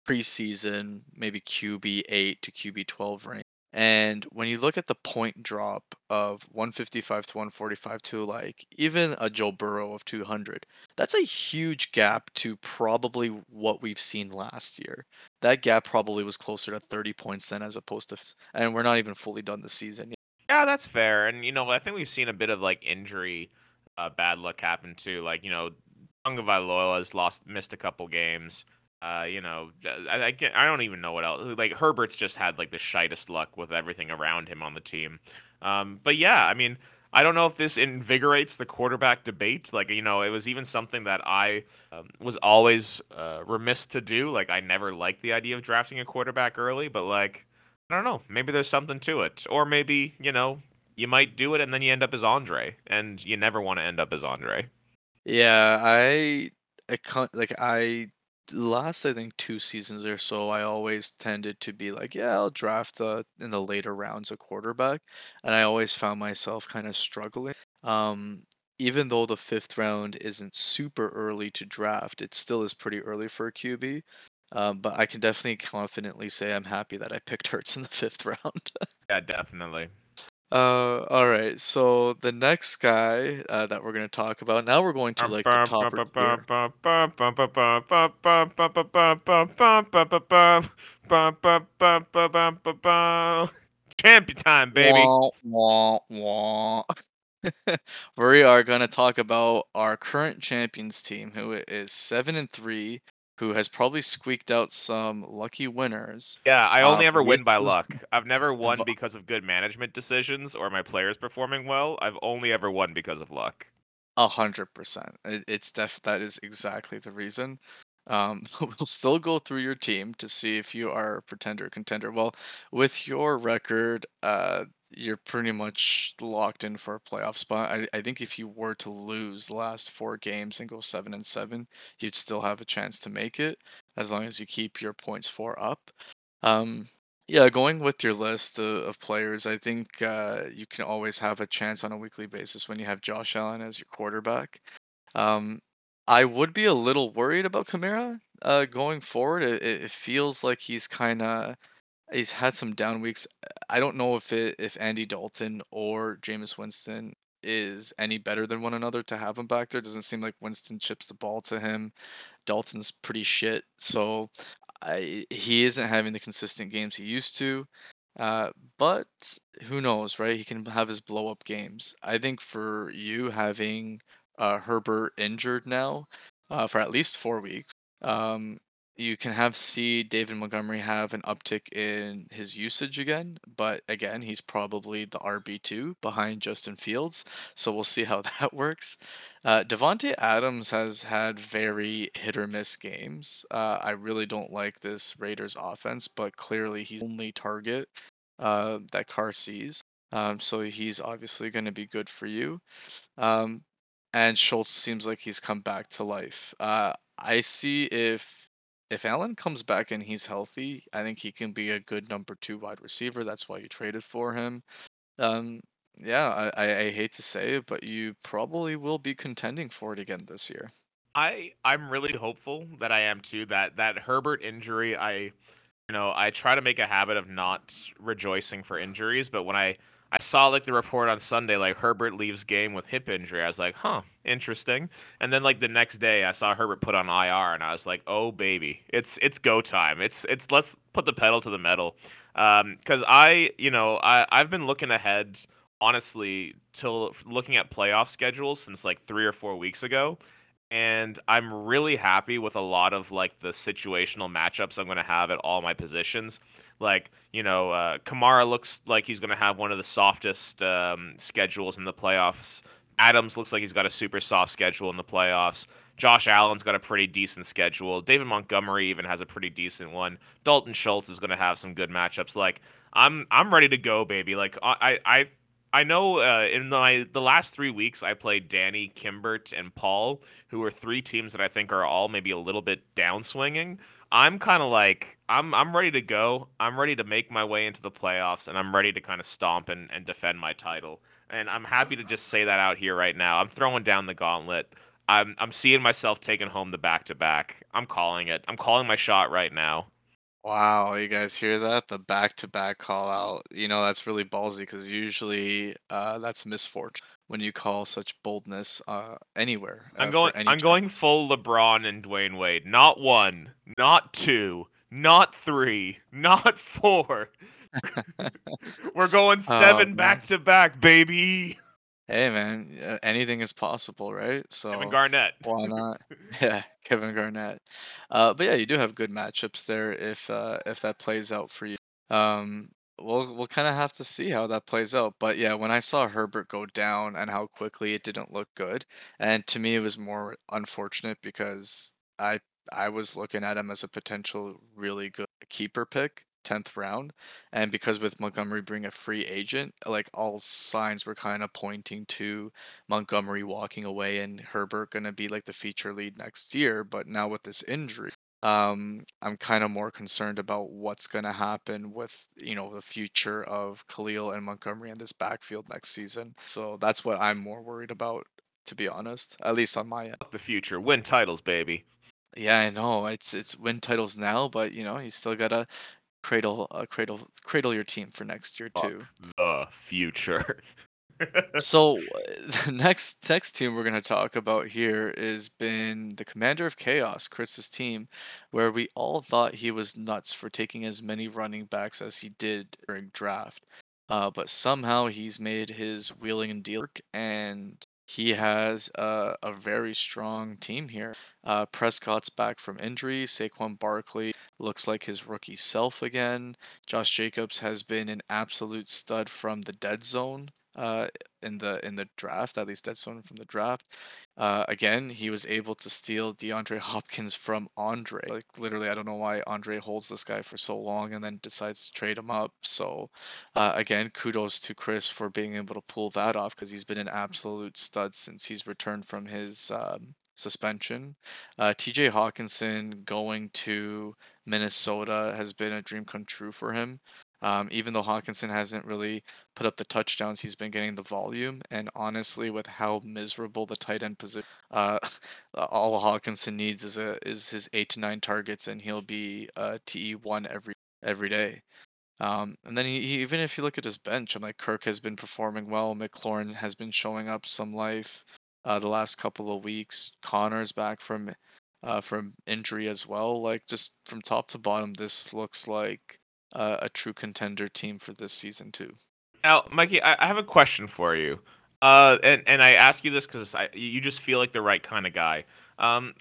preseason maybe QB eight to QB 12 range. And when you look at the point drop of 155 to 145 to like even a Joe Burrow of 200, that's a huge gap to probably what we've seen last year. That gap probably was closer to 30 points then as opposed to, and we're not even fully done the season. Yet. Yeah, that's fair. And you know, I think we've seen a bit of like injury, uh, bad luck happen too. Like you know, Tagovailoa has lost, missed a couple games. Uh, you know, I, I I don't even know what else. Like Herbert's just had like the shitest luck with everything around him on the team. Um, but yeah, I mean, I don't know if this invigorates the quarterback debate. Like, you know, it was even something that I um, was always uh, remiss to do. Like, I never liked the idea of drafting a quarterback early, but like, I don't know, maybe there's something to it, or maybe you know, you might do it and then you end up as Andre, and you never want to end up as Andre. Yeah, I, I can't like I last I think 2 seasons or so, I always tended to be like, "Yeah, I'll draft, in the later rounds a quarterback," and I always found myself kinda struggling. Um, even though the 5th round isn't super early to draft, it still is pretty early for a QB, um, but I can definitely confidently say I'm happy that I picked [laughs] Hurts in the 5th round. Yeah, definitely. Uh, all right. So the next guy uh, that we're going to talk about now, we're going to like the top. Champion time, baby. Wah, we are going to talk about our current champions team, who is seven and three who has probably squeaked out some lucky winners, Yeah, I uh, only ever win by luck. I've never [laughs] won because of good management decisions or my players performing well. I've only ever won because of luck. A 100%. It's def that is exactly the reason. Um, [laughs] we'll still go through your team to see if you are a pretender or contender. Well, with your record, uh, you're pretty much locked in for a playoff spot. I I think if you were to lose the last 4 games and go 7 and 7, you'd still have a chance to make it, as long as you keep your points four up. Um, yeah, going with your list o of players, I think, uh, you can always have a chance on a weekly basis when you have Josh Allen as your quarterback. Um, I would be a little worried about Kamara, uh, going forward. It it feels like he's kinda he's had some down weeks. I don't know if it if Andy Dalton or Jameis Winston is any better than one another to have him back there. Doesn't seem like Winston chips the ball to him. Dalton's pretty shit, so I he isn't having the consistent games he used to, uh, but who knows, right? He can have his blow up games. I think for you having, uh, Herbert injured now, uh, for at least 4 weeks, um, you can have see David Montgomery have an uptick in his usage again, but again, he's probably the RB2 behind Justin Fields, so we'll see how [laughs] that works. Uh, Davante Adams has had very hit or miss games. Uh, I really don't like this Raiders offense, but clearly he's only target, uh, that Carr sees. Um, so he's obviously gonna be good for you. Um, and Schultz seems like he's come back to life. Uh, I see if if Allen comes back and he's healthy, I think he can be a good number 2 wide receiver. That's why you traded for him. Um, yeah, I I I hate to say it, but you probably will be contending for it again this year. I I'm really hopeful that I am too. That that Herbert injury, I you know, I try to make a habit of not rejoicing for injuries, but when I I saw like the report on Sunday, like Herbert leaves game with hip injury, I was like, huh, interesting. And then like the next day, I saw Herbert put on IR, and I was like, oh baby, it's it's go time. It's it's let's put the pedal to the metal. Um, because I you know I I've been looking ahead honestly till looking at playoff schedules since like three or four weeks ago and I'm really happy with a lot of like the situational matchups I'm going to have at all my positions. Like, you know, uh, Kamara looks like he's going to have one of the softest um, schedules in the playoffs. Adams looks like he's got a super soft schedule in the playoffs. Josh Allen's got a pretty decent schedule. David Montgomery even has a pretty decent one. Dalton Schultz is going to have some good matchups. Like, I'm I'm ready to go, baby. Like, I I I know uh, in my the last three weeks I played Danny, Kimbert, and Paul, who are three teams that I think are all maybe a little bit downswinging. I'm kind of like I'm I'm ready to go. I'm ready to make my way into the playoffs, and I'm ready to kind of stomp and, and defend my title. And I'm happy to just say that out here right now. I'm throwing down the gauntlet. I'm I'm seeing myself taking home the back to back. I'm calling it. I'm calling my shot right now. Wow, you guys hear that? The back-to-back call out. You know, that's really ballsy because usually uh, that's misfortune when you call such boldness uh, anywhere I'm uh, going I'm going full LeBron and Dwyane Wade. Not one, not two, not three, not [laughs] four. [laughs] We're going Oh, seven back to back, baby. Hey, man, anything is possible, right? So Kevin Garnett. why [laughs] not? Yeah, Kevin Garnett. Uh, but yeah, you do have good matchups there if uh, if that plays out for you. Um, we'll we'll kind of have to see how that plays out. But yeah, when I saw Herbert go down and how quickly it didn't look good, and to me it was more unfortunate because I I was looking at him as a potential really good keeper pick, 10th round, and because with Montgomery being a free agent, like all signs were kind of pointing to Montgomery walking away and Herbert gonna be like the feature lead next year. But now with this injury. Um, I'm kind of more concerned about what's going to happen with, you know, the future of Khalil and Montgomery in this backfield next season. So that's what I'm more worried about, to be honest, at least on my end. The future, win titles, baby. Yeah, I know. It's it's win titles now, but you know, you still gotta cradle uh, cradle cradle your team for next year too. The future. [laughs] So [laughs] the next next team we're gonna talk about here is been the Commander of Chaos, Chris's team, where we all thought he was nuts for taking as many running backs as he did during draft. Uh, but somehow he's made his wheeling and dealing and he has a, a very strong team here. Uh, Prescott's back from injury. Saquon Barkley looks like his rookie self again. Josh Jacobs has been an absolute stud from the dead zone uh, in the in the draft, at least dead zone from the draft. Uh, again, he was able to steal DeAndre [laughs] Hopkins from Andre. Like literally, I don't know why Andre holds this guy for so long and then decides to trade him up. So, uh, again, kudos to Chris for being able to pull that off because he's been an absolute stud since he's returned from his um, suspension. Uh, T.J. Hockenson going to Minnesota has been a dream come true for him. Um, even though Hockenson hasn't really put up the touchdowns, he's been getting the volume. And honestly, with how miserable the tight end position, uh, [laughs] all Hockenson needs is a is his eight to nine targets, and he'll be uh, TE one every every day. Um, and then he, he, even if you look at his bench, I'm like Kirk has been performing well. McLaurin has been showing up some life uh, the last couple of weeks. Conner's back from uh, from injury as well. Like just from top to bottom, this looks like uh, a true contender team for this season too. Now, Mikey, I, I have a question for you. Uh, and and I ask you this because you just feel like the right kind of guy. Um,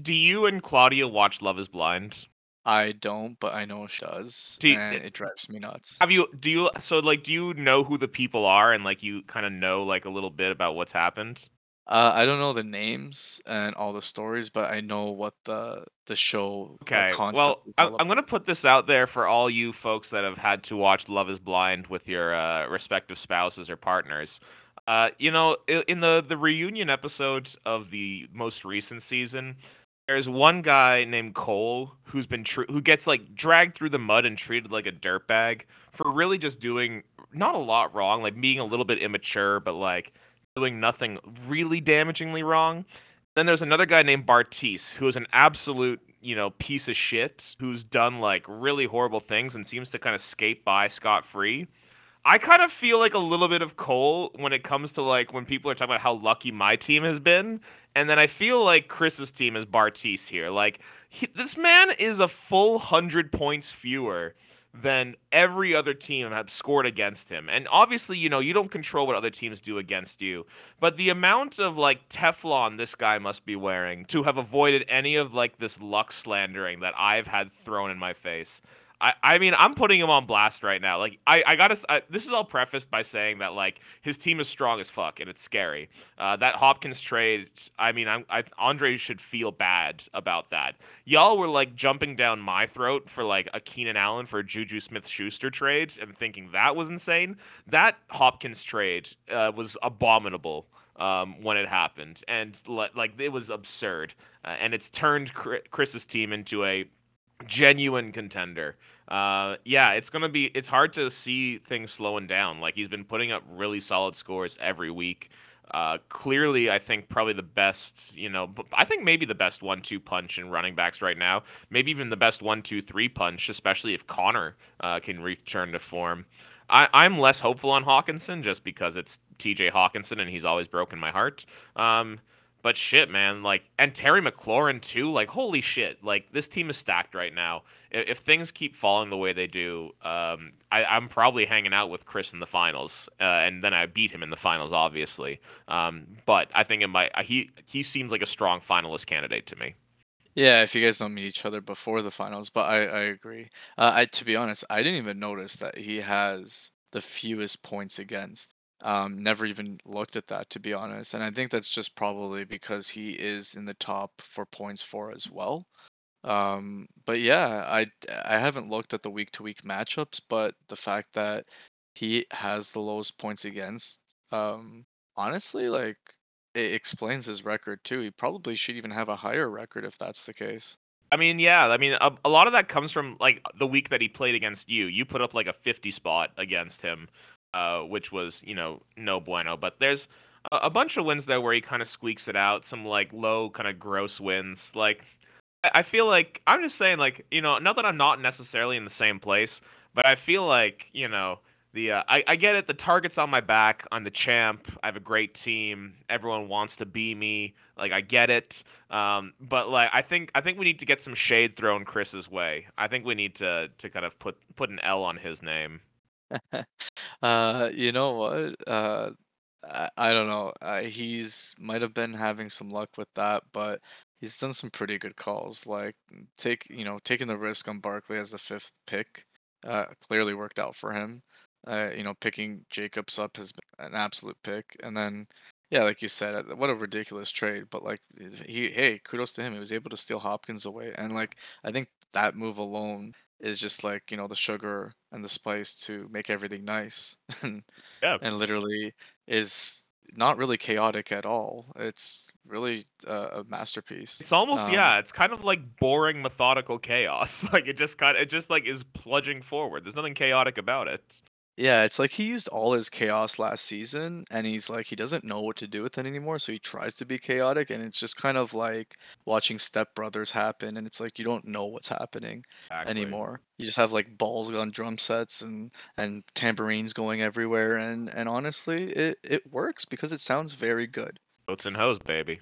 do you and Claudia watch Love Is Blind? I don't, but I know she does, Do you, and it drives me nuts. have you do you so like do you know who the people are and like you kind of know like a little bit about what's happened? Uh, I don't know the names and all the stories, but I know what the the show uh, Okay, concept well, is I, all I'm about. gonna put this out there for all you folks that have had to watch Love Is Blind with your uh, respective spouses or partners. Uh, you know, i- in the the reunion episode of the most recent season, there's one guy named Cole who's been tr- who gets like dragged through the mud and treated like a dirtbag for really just doing not a lot wrong, like being a little bit immature, but like doing nothing really damagingly wrong. Then there's another guy named Bartise who is an absolute, you know, piece of shit who's done like really horrible things and seems to kind of skate by scot free. I kind of feel like a little bit of Cole when it comes to like when people are talking about how lucky my team has been, and then I feel like Chris's team is Bartise here. Like he, this man is a full hundred points fewer than every other team have scored against him. And obviously, you know, you don't control what other teams do against you, but the amount of like Teflon this guy must be wearing to have avoided any of like this luck slandering that I've had thrown in my face I, I mean, I'm putting him on blast right now. Like, I, I gotta. I, this is all prefaced by saying that like his team is strong as fuck and it's scary. Uh, that Hopkins trade. I mean, I'm, I Andre should feel bad about that. Y'all were like jumping down my throat for like a Keenan Allen for a Juju Smith-Schuster trade and thinking that was insane. That Hopkins trade uh, was abominable um, when it happened, and like it was absurd. Uh, and it's turned Chris's team into a genuine contender. Uh, yeah, it's gonna be. It's hard to see things slowing down. Like he's been putting up really solid scores every week. Uh, clearly, I think probably the best. You know, I think maybe the best one-two punch in running backs right now. Maybe even the best one-two-three punch, especially if Conner uh, can return to form. I, I'm less hopeful on Hockenson just because it's T.J. Hockenson and he's always broken my heart. Um, but shit, man, like, and Terry McLaurin too. Like, holy shit, like this team is stacked right now. If, if things keep falling the way they do, um, I, I'm probably hanging out with Chris in the finals, uh, and then I beat him in the finals, obviously. Um, but I think it might. uh, He he seems like a strong finalist candidate to me. Yeah, if you guys don't meet each other before the finals, but I I agree. Uh, I to be honest, I didn't even notice that he has the fewest points against. Um, never even looked at that to be honest, and I think that's just probably because he is in the top for points for as well. Um, but yeah, I I haven't looked at the week to week matchups, but the fact that he has the lowest points against, um, honestly, like it explains his record too. He probably should even have a higher record if that's the case. I mean, yeah. I mean, a, a lot of that comes from like the week that he played against you. You put up like a 50 spot against him, uh, which was you know no bueno. But there's a, a bunch of wins there where he kind of squeaks it out. Some like low kind of gross wins. Like I, I feel like I'm just saying like you know not that I'm not necessarily in the same place, but I feel like you know the uh, I, I get it. The target's on my back. I'm the champ. I have a great team. Everyone wants to be me. Like I get it. Um, but like I think I think we need to get some shade thrown Chris's way. I think we need to to kind of put put an L on his name. [laughs] Uh, you know what? Uh, I, I don't know. Uh, he's might have been having some luck with that, but he's done some pretty good calls. Like mm, take you know taking the risk on Barkley as the fifth pick, uh, clearly worked out for him. Uh, you know, picking Jacobs up has been an absolute pick, and then yeah, like you said, uh, what a ridiculous trade. But like he, hey, kudos to him. He was able to steal Hopkins away, and like I think that move alone is just like you know the sugar and the spice to make everything nice [laughs] and Yeah. and literally is not really chaotic at all it's really a, a masterpiece It's almost um yeah, it's kind of like boring methodical chaos. [laughs] Like it just kind it just like is plunging forward. There's nothing chaotic about it. Yeah, it's like he used all his chaos last season, and he's like he doesn't know what to do with it anymore, so he tries to be chaotic, and it's just kind of like watching Step Brothers happen, and it's like you don't know what's happening Exactly. anymore. You just have like balls on drum sets and and tambourines going everywhere, and and honestly, it it works because it sounds very good. Boats and hose, baby.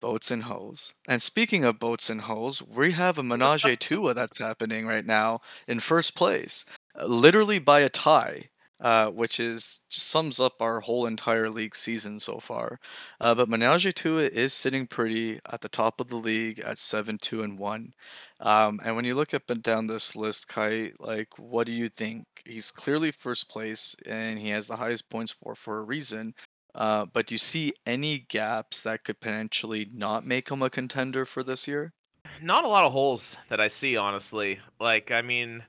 Boats and hoes. And speaking of boats and hoes, we have a Menage a Trois that's happening right now in first place, literally by a tie, uh, which is sums up our whole entire league season so far. Uh, but Menage a Trois is sitting pretty at the top of the league at seven, two, and one. Um, and when you look up and down this list, Kai, like, what do you think? He's clearly first place, and he has the highest points for for a reason. Uh, but do you see any gaps that could potentially not make him a contender for this year? Not a lot of holes that I see, honestly. Like, I mean,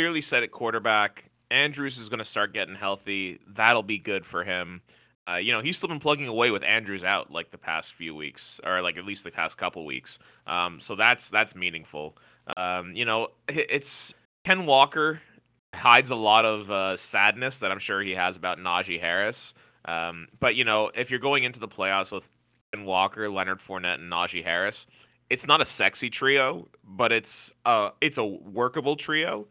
clearly said at quarterback, Andrews is going to start getting healthy. That'll be good for him. Uh, you know, he's still been plugging away with Andrews out like the past few weeks, or like at least the past couple weeks. Um, so that's that's meaningful. Um, you know, it's Ken Walker hides a lot of uh, sadness that I'm sure he has about Najee Harris. Um, but you know, if you're going into the playoffs with Ken Walker, Leonard Fournette, and Najee Harris, it's not a sexy trio, but it's uh it's a workable trio.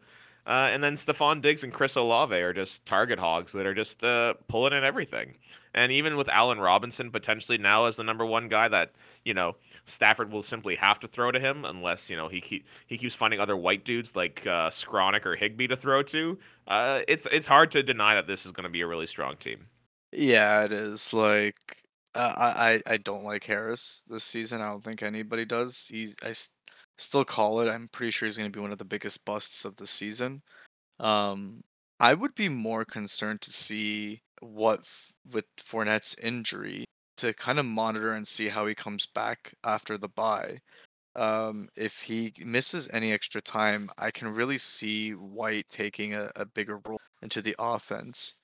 Uh, and then Stefon Diggs and Chris Olave are just target hogs that are just uh, pulling in everything. And even with Allen Robinson potentially now as the number one guy, that you know Stafford will simply have to throw to him unless you know he keep, he keeps finding other white dudes like uh, Skowronek or Higbee to throw to. Uh, it's it's hard to deny that this is going to be a really strong team. Yeah, it is. Like, uh, I I I don't like Harris this season. I don't think anybody does. He I still call it. I'm pretty sure he's going to be one of the biggest busts of the season. Um, I would be more concerned to see what f- with Fournette's injury to kind of monitor and see how he comes back after the bye. Um, if he misses any extra time, I can really see White taking a, a bigger role into the offense.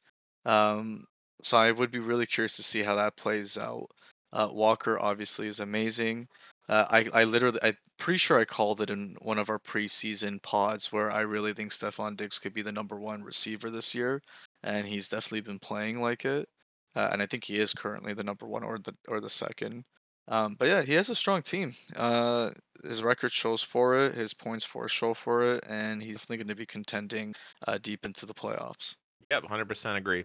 Um, so I would be really curious to see how that plays out. Uh, Walker obviously is amazing. Uh, I I literally I'm pretty sure I called it in one of our preseason pods where I really think Stefon Diggs could be the number one receiver this year, and he's definitely been playing like it. Uh, and I think he is currently the number one or the or the second. Um, but yeah, he has a strong team. Uh, his record shows for it. His points for show for it, and he's definitely going to be contending uh, deep into the playoffs. Yep, 100% agree.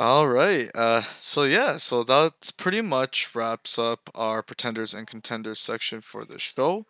All right. Uh, so yeah, so that's pretty much wraps up our pretenders and contenders section for the show.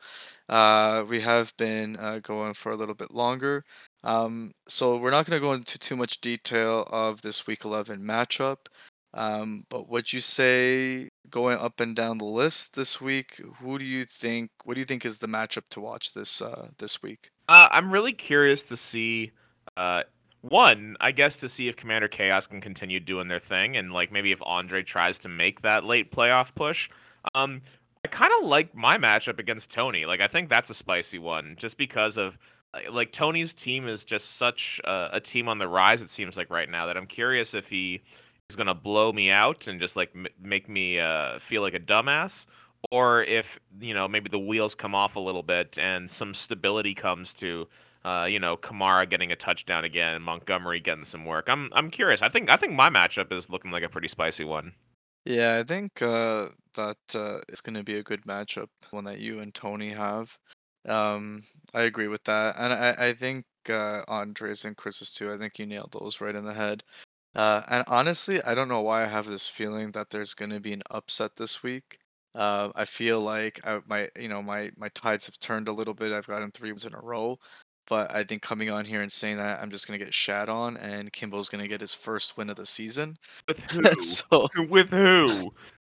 Uh, we have been uh, going for a little bit longer. Um, so we're not going to go into too much detail of this week 11 matchup. Um, but would you say going up and down the list this week, who do you think, what do you think is the matchup to watch this uh, this week? Uh, I'm really curious to see, uh, one, I guess to see if Commander Chaos can continue doing their thing, and like maybe if Andre tries to make that late playoff push. Um, I kind of like my matchup against Tony. Like I think that's a spicy one, just because of like like, Tony's team is just such a, a team on the rise. It seems like right now that I'm curious if he is gonna blow me out and just like m- make me uh, feel like a dumbass, or if you know maybe the wheels come off a little bit and some stability comes to uh, you know Kamara getting a touchdown again, Montgomery getting some work. I'm I'm curious. I think I think my matchup is looking like a pretty spicy one. Yeah, I think uh, that uh, is going to be a good matchup, one that you and Tony have. Um, I agree with that, and I I think uh, Andres and Chris's too. I think you nailed those right in the head. Uh, and honestly, I don't know why I have this feeling that there's going to be an upset this week. Uh, I feel like I, my, you know, my my tides have turned a little bit. I've gotten three wins in a row, but I think coming on here and saying that I'm just going to get shat on, and Kimbo's going to get his first win of the season. With [laughs] who? so With who?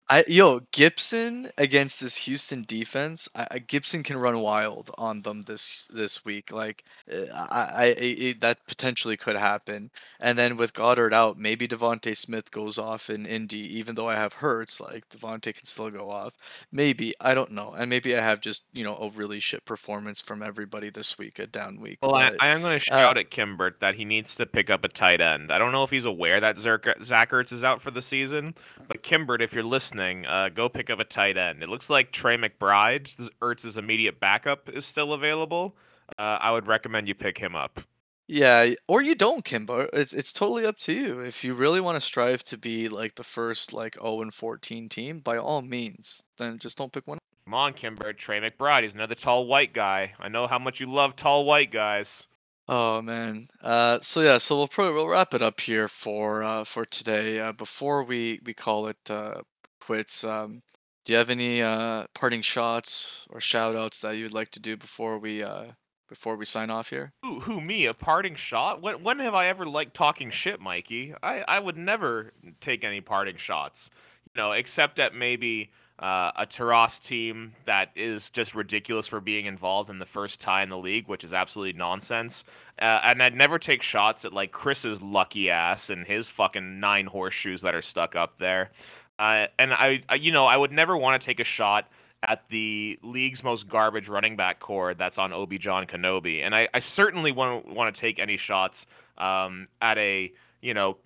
I yo Gibson against this Houston defense. I, I, Gibson can run wild on them this this week. Like uh, I, I, I that potentially could happen. And then with Goedert out, maybe DeVonta Smith goes off in Indy. Even though I have Hurts, like DeVonta can still go off. Maybe I don't know. And maybe I have just you know a really shit performance from everybody this week, a down week. Well, but, I, I am going to uh, shout at Kimbert that he needs to pick up a tight end. I don't know if he's aware that Zerk- Zach Ertz is out for the season, but Kimbert, if you're listening, uh, go pick up a tight end. It looks like Trey McBride, Ertz's immediate backup, is still available. Uh, I would recommend you pick him up. Yeah, or you don't, Kimbo. It's it's totally up to you. If you really want to strive to be like the first like 0 and 14 team, by all means, then just don't pick one. Come on, Kimber. Trey McBride. He's another tall white guy. I know how much you love tall white guys. Oh man. Uh, so yeah, so we'll probably we'll wrap it up here for uh, for today. Uh, before we we call it uh, quits, um, do you have any uh, parting shots or shout outs that you'd like to do before we uh, before we sign off here? Who, who me? A parting shot? When, when have I ever liked talking shit, Mikey? I, I would never take any parting shots. You know, except at maybe uh, a Taras team that is just ridiculous for being involved in the first tie in the league, which is absolutely nonsense. Uh, and I'd never take shots at like Chris's lucky ass and his fucking nine horseshoes that are stuck up there. Uh, and I, I, you know, I would never want to take a shot at the league's most garbage running back core that's on Obi John Kenobi. And I, I certainly won't want to take any shots um, at a you know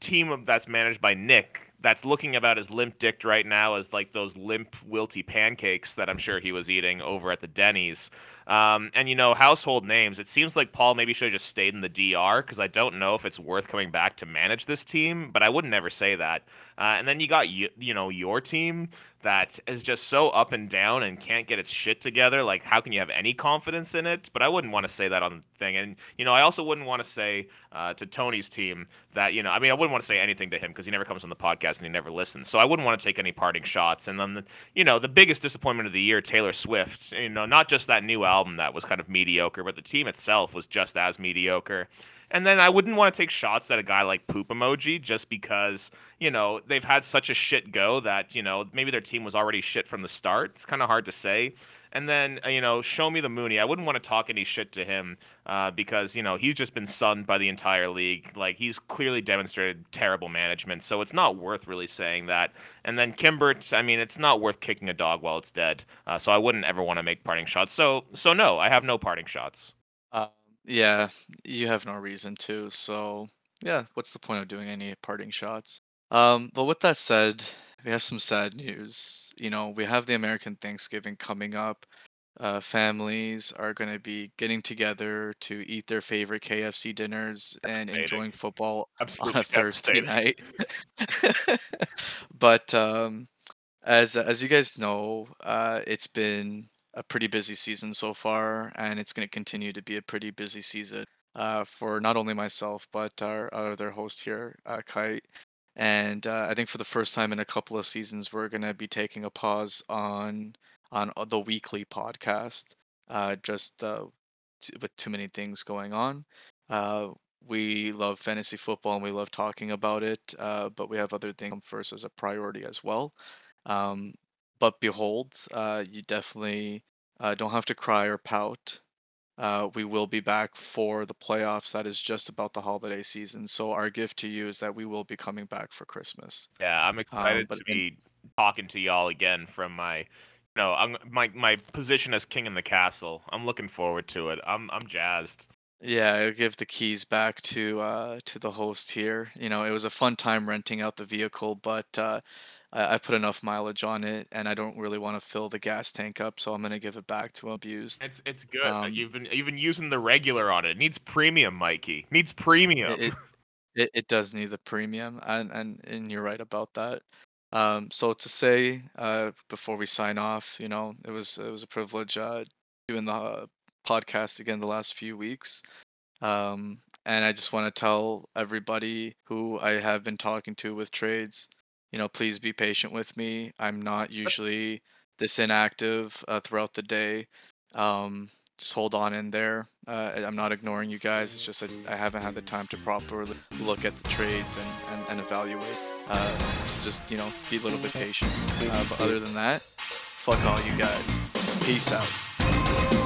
team that's managed by Nick that's looking about as limp dicked right now as like those limp wilty pancakes that I'm sure he was eating over at the Denny's. Um, and you know, household names. It seems like Paul maybe should have just stayed in the DR because I don't know if it's worth coming back to manage this team. But I would never say that. Uh, and then you got you, you know, your team that is just so up and down and can't get its shit together. Like, how can you have any confidence in it? But I wouldn't want to say that on the thing. And, you know, I also wouldn't want to say uh, to Tony's team that, you know, I mean, I wouldn't want to say anything to him because he never comes on the podcast and he never listens. So I wouldn't want to take any parting shots. And then, the, you know, the biggest disappointment of the year, Taylor Swift, you know, not just that new album that was kind of mediocre, but the team itself was just as mediocre. And then I wouldn't want to take shots at a guy like Poop Emoji just because, you know, they've had such a shit go that, you know, maybe their team was already shit from the start. It's kind of hard to say. And then, uh, you know, show me the Mooney. I wouldn't want to talk any shit to him uh, because, you know, he's just been sunned by the entire league. Like, he's clearly demonstrated terrible management. So it's not worth really saying that. And then Kimbert, I mean, it's not worth kicking a dog while it's dead. Uh, so I wouldn't ever want to make parting shots. So, so no, I have no parting shots. Yeah, you have no reason to, so yeah, what's the point of doing any parting shots? Um, but with that said, we have some sad news. You know, we have the American Thanksgiving coming up. Uh, families are going to be getting together to eat their favorite KFC dinners and enjoying football on a [laughs] Thursday night. [laughs] But um, as as you guys know, uh, it's been a pretty busy season so far, and it's going to continue to be a pretty busy season uh, for not only myself but our, other host here, uh, Kite. And uh, I think for the first time in a couple of seasons, we're going to be taking a pause on on uh, the weekly podcast, uh, just t- with too many things going on. We love fantasy football and we love talking about it, uh, but we have other things first as a priority as well. Um, but behold, uh, you definitely uh, don't have to cry or pout. Uh, we will be back for the playoffs. That is just about the holiday season. So our gift to you is that we will be coming back for Christmas. Yeah, I'm Um, excited but to be talking to y'all again from my, you know, I'm, my my position as king in the castle. I'm looking forward to it. I'm I'm jazzed. yeah, I'll give the keys back to uh, to the host here. You know, it was a fun time renting out the vehicle, but uh, I, I put enough mileage on it, and I don't really want to fill the gas tank up, so I'm gonna give it back to abused. It's it's good. Um, you've been you've been using the regular on it. It needs premium, Mikey. Needs premium. it, it [laughs] it, it does need the premium, and and and you're right about that. Um, so to say, uh, before we sign off, you know, it was it was a privilege uh, doing the uh, podcast again the last few weeks. Um, and I just want to tell everybody who I have been talking to with trades, you know, please be patient with me. I'm not usually this inactive uh, throughout the day. Um, just hold on in there. Uh, I'm not ignoring you guys. It's just that I haven't had the time to properly look at the trades and, and, and evaluate. Uh, so just, you know, be a little bit patient. Uh, but other than that, fuck all you guys. Peace out.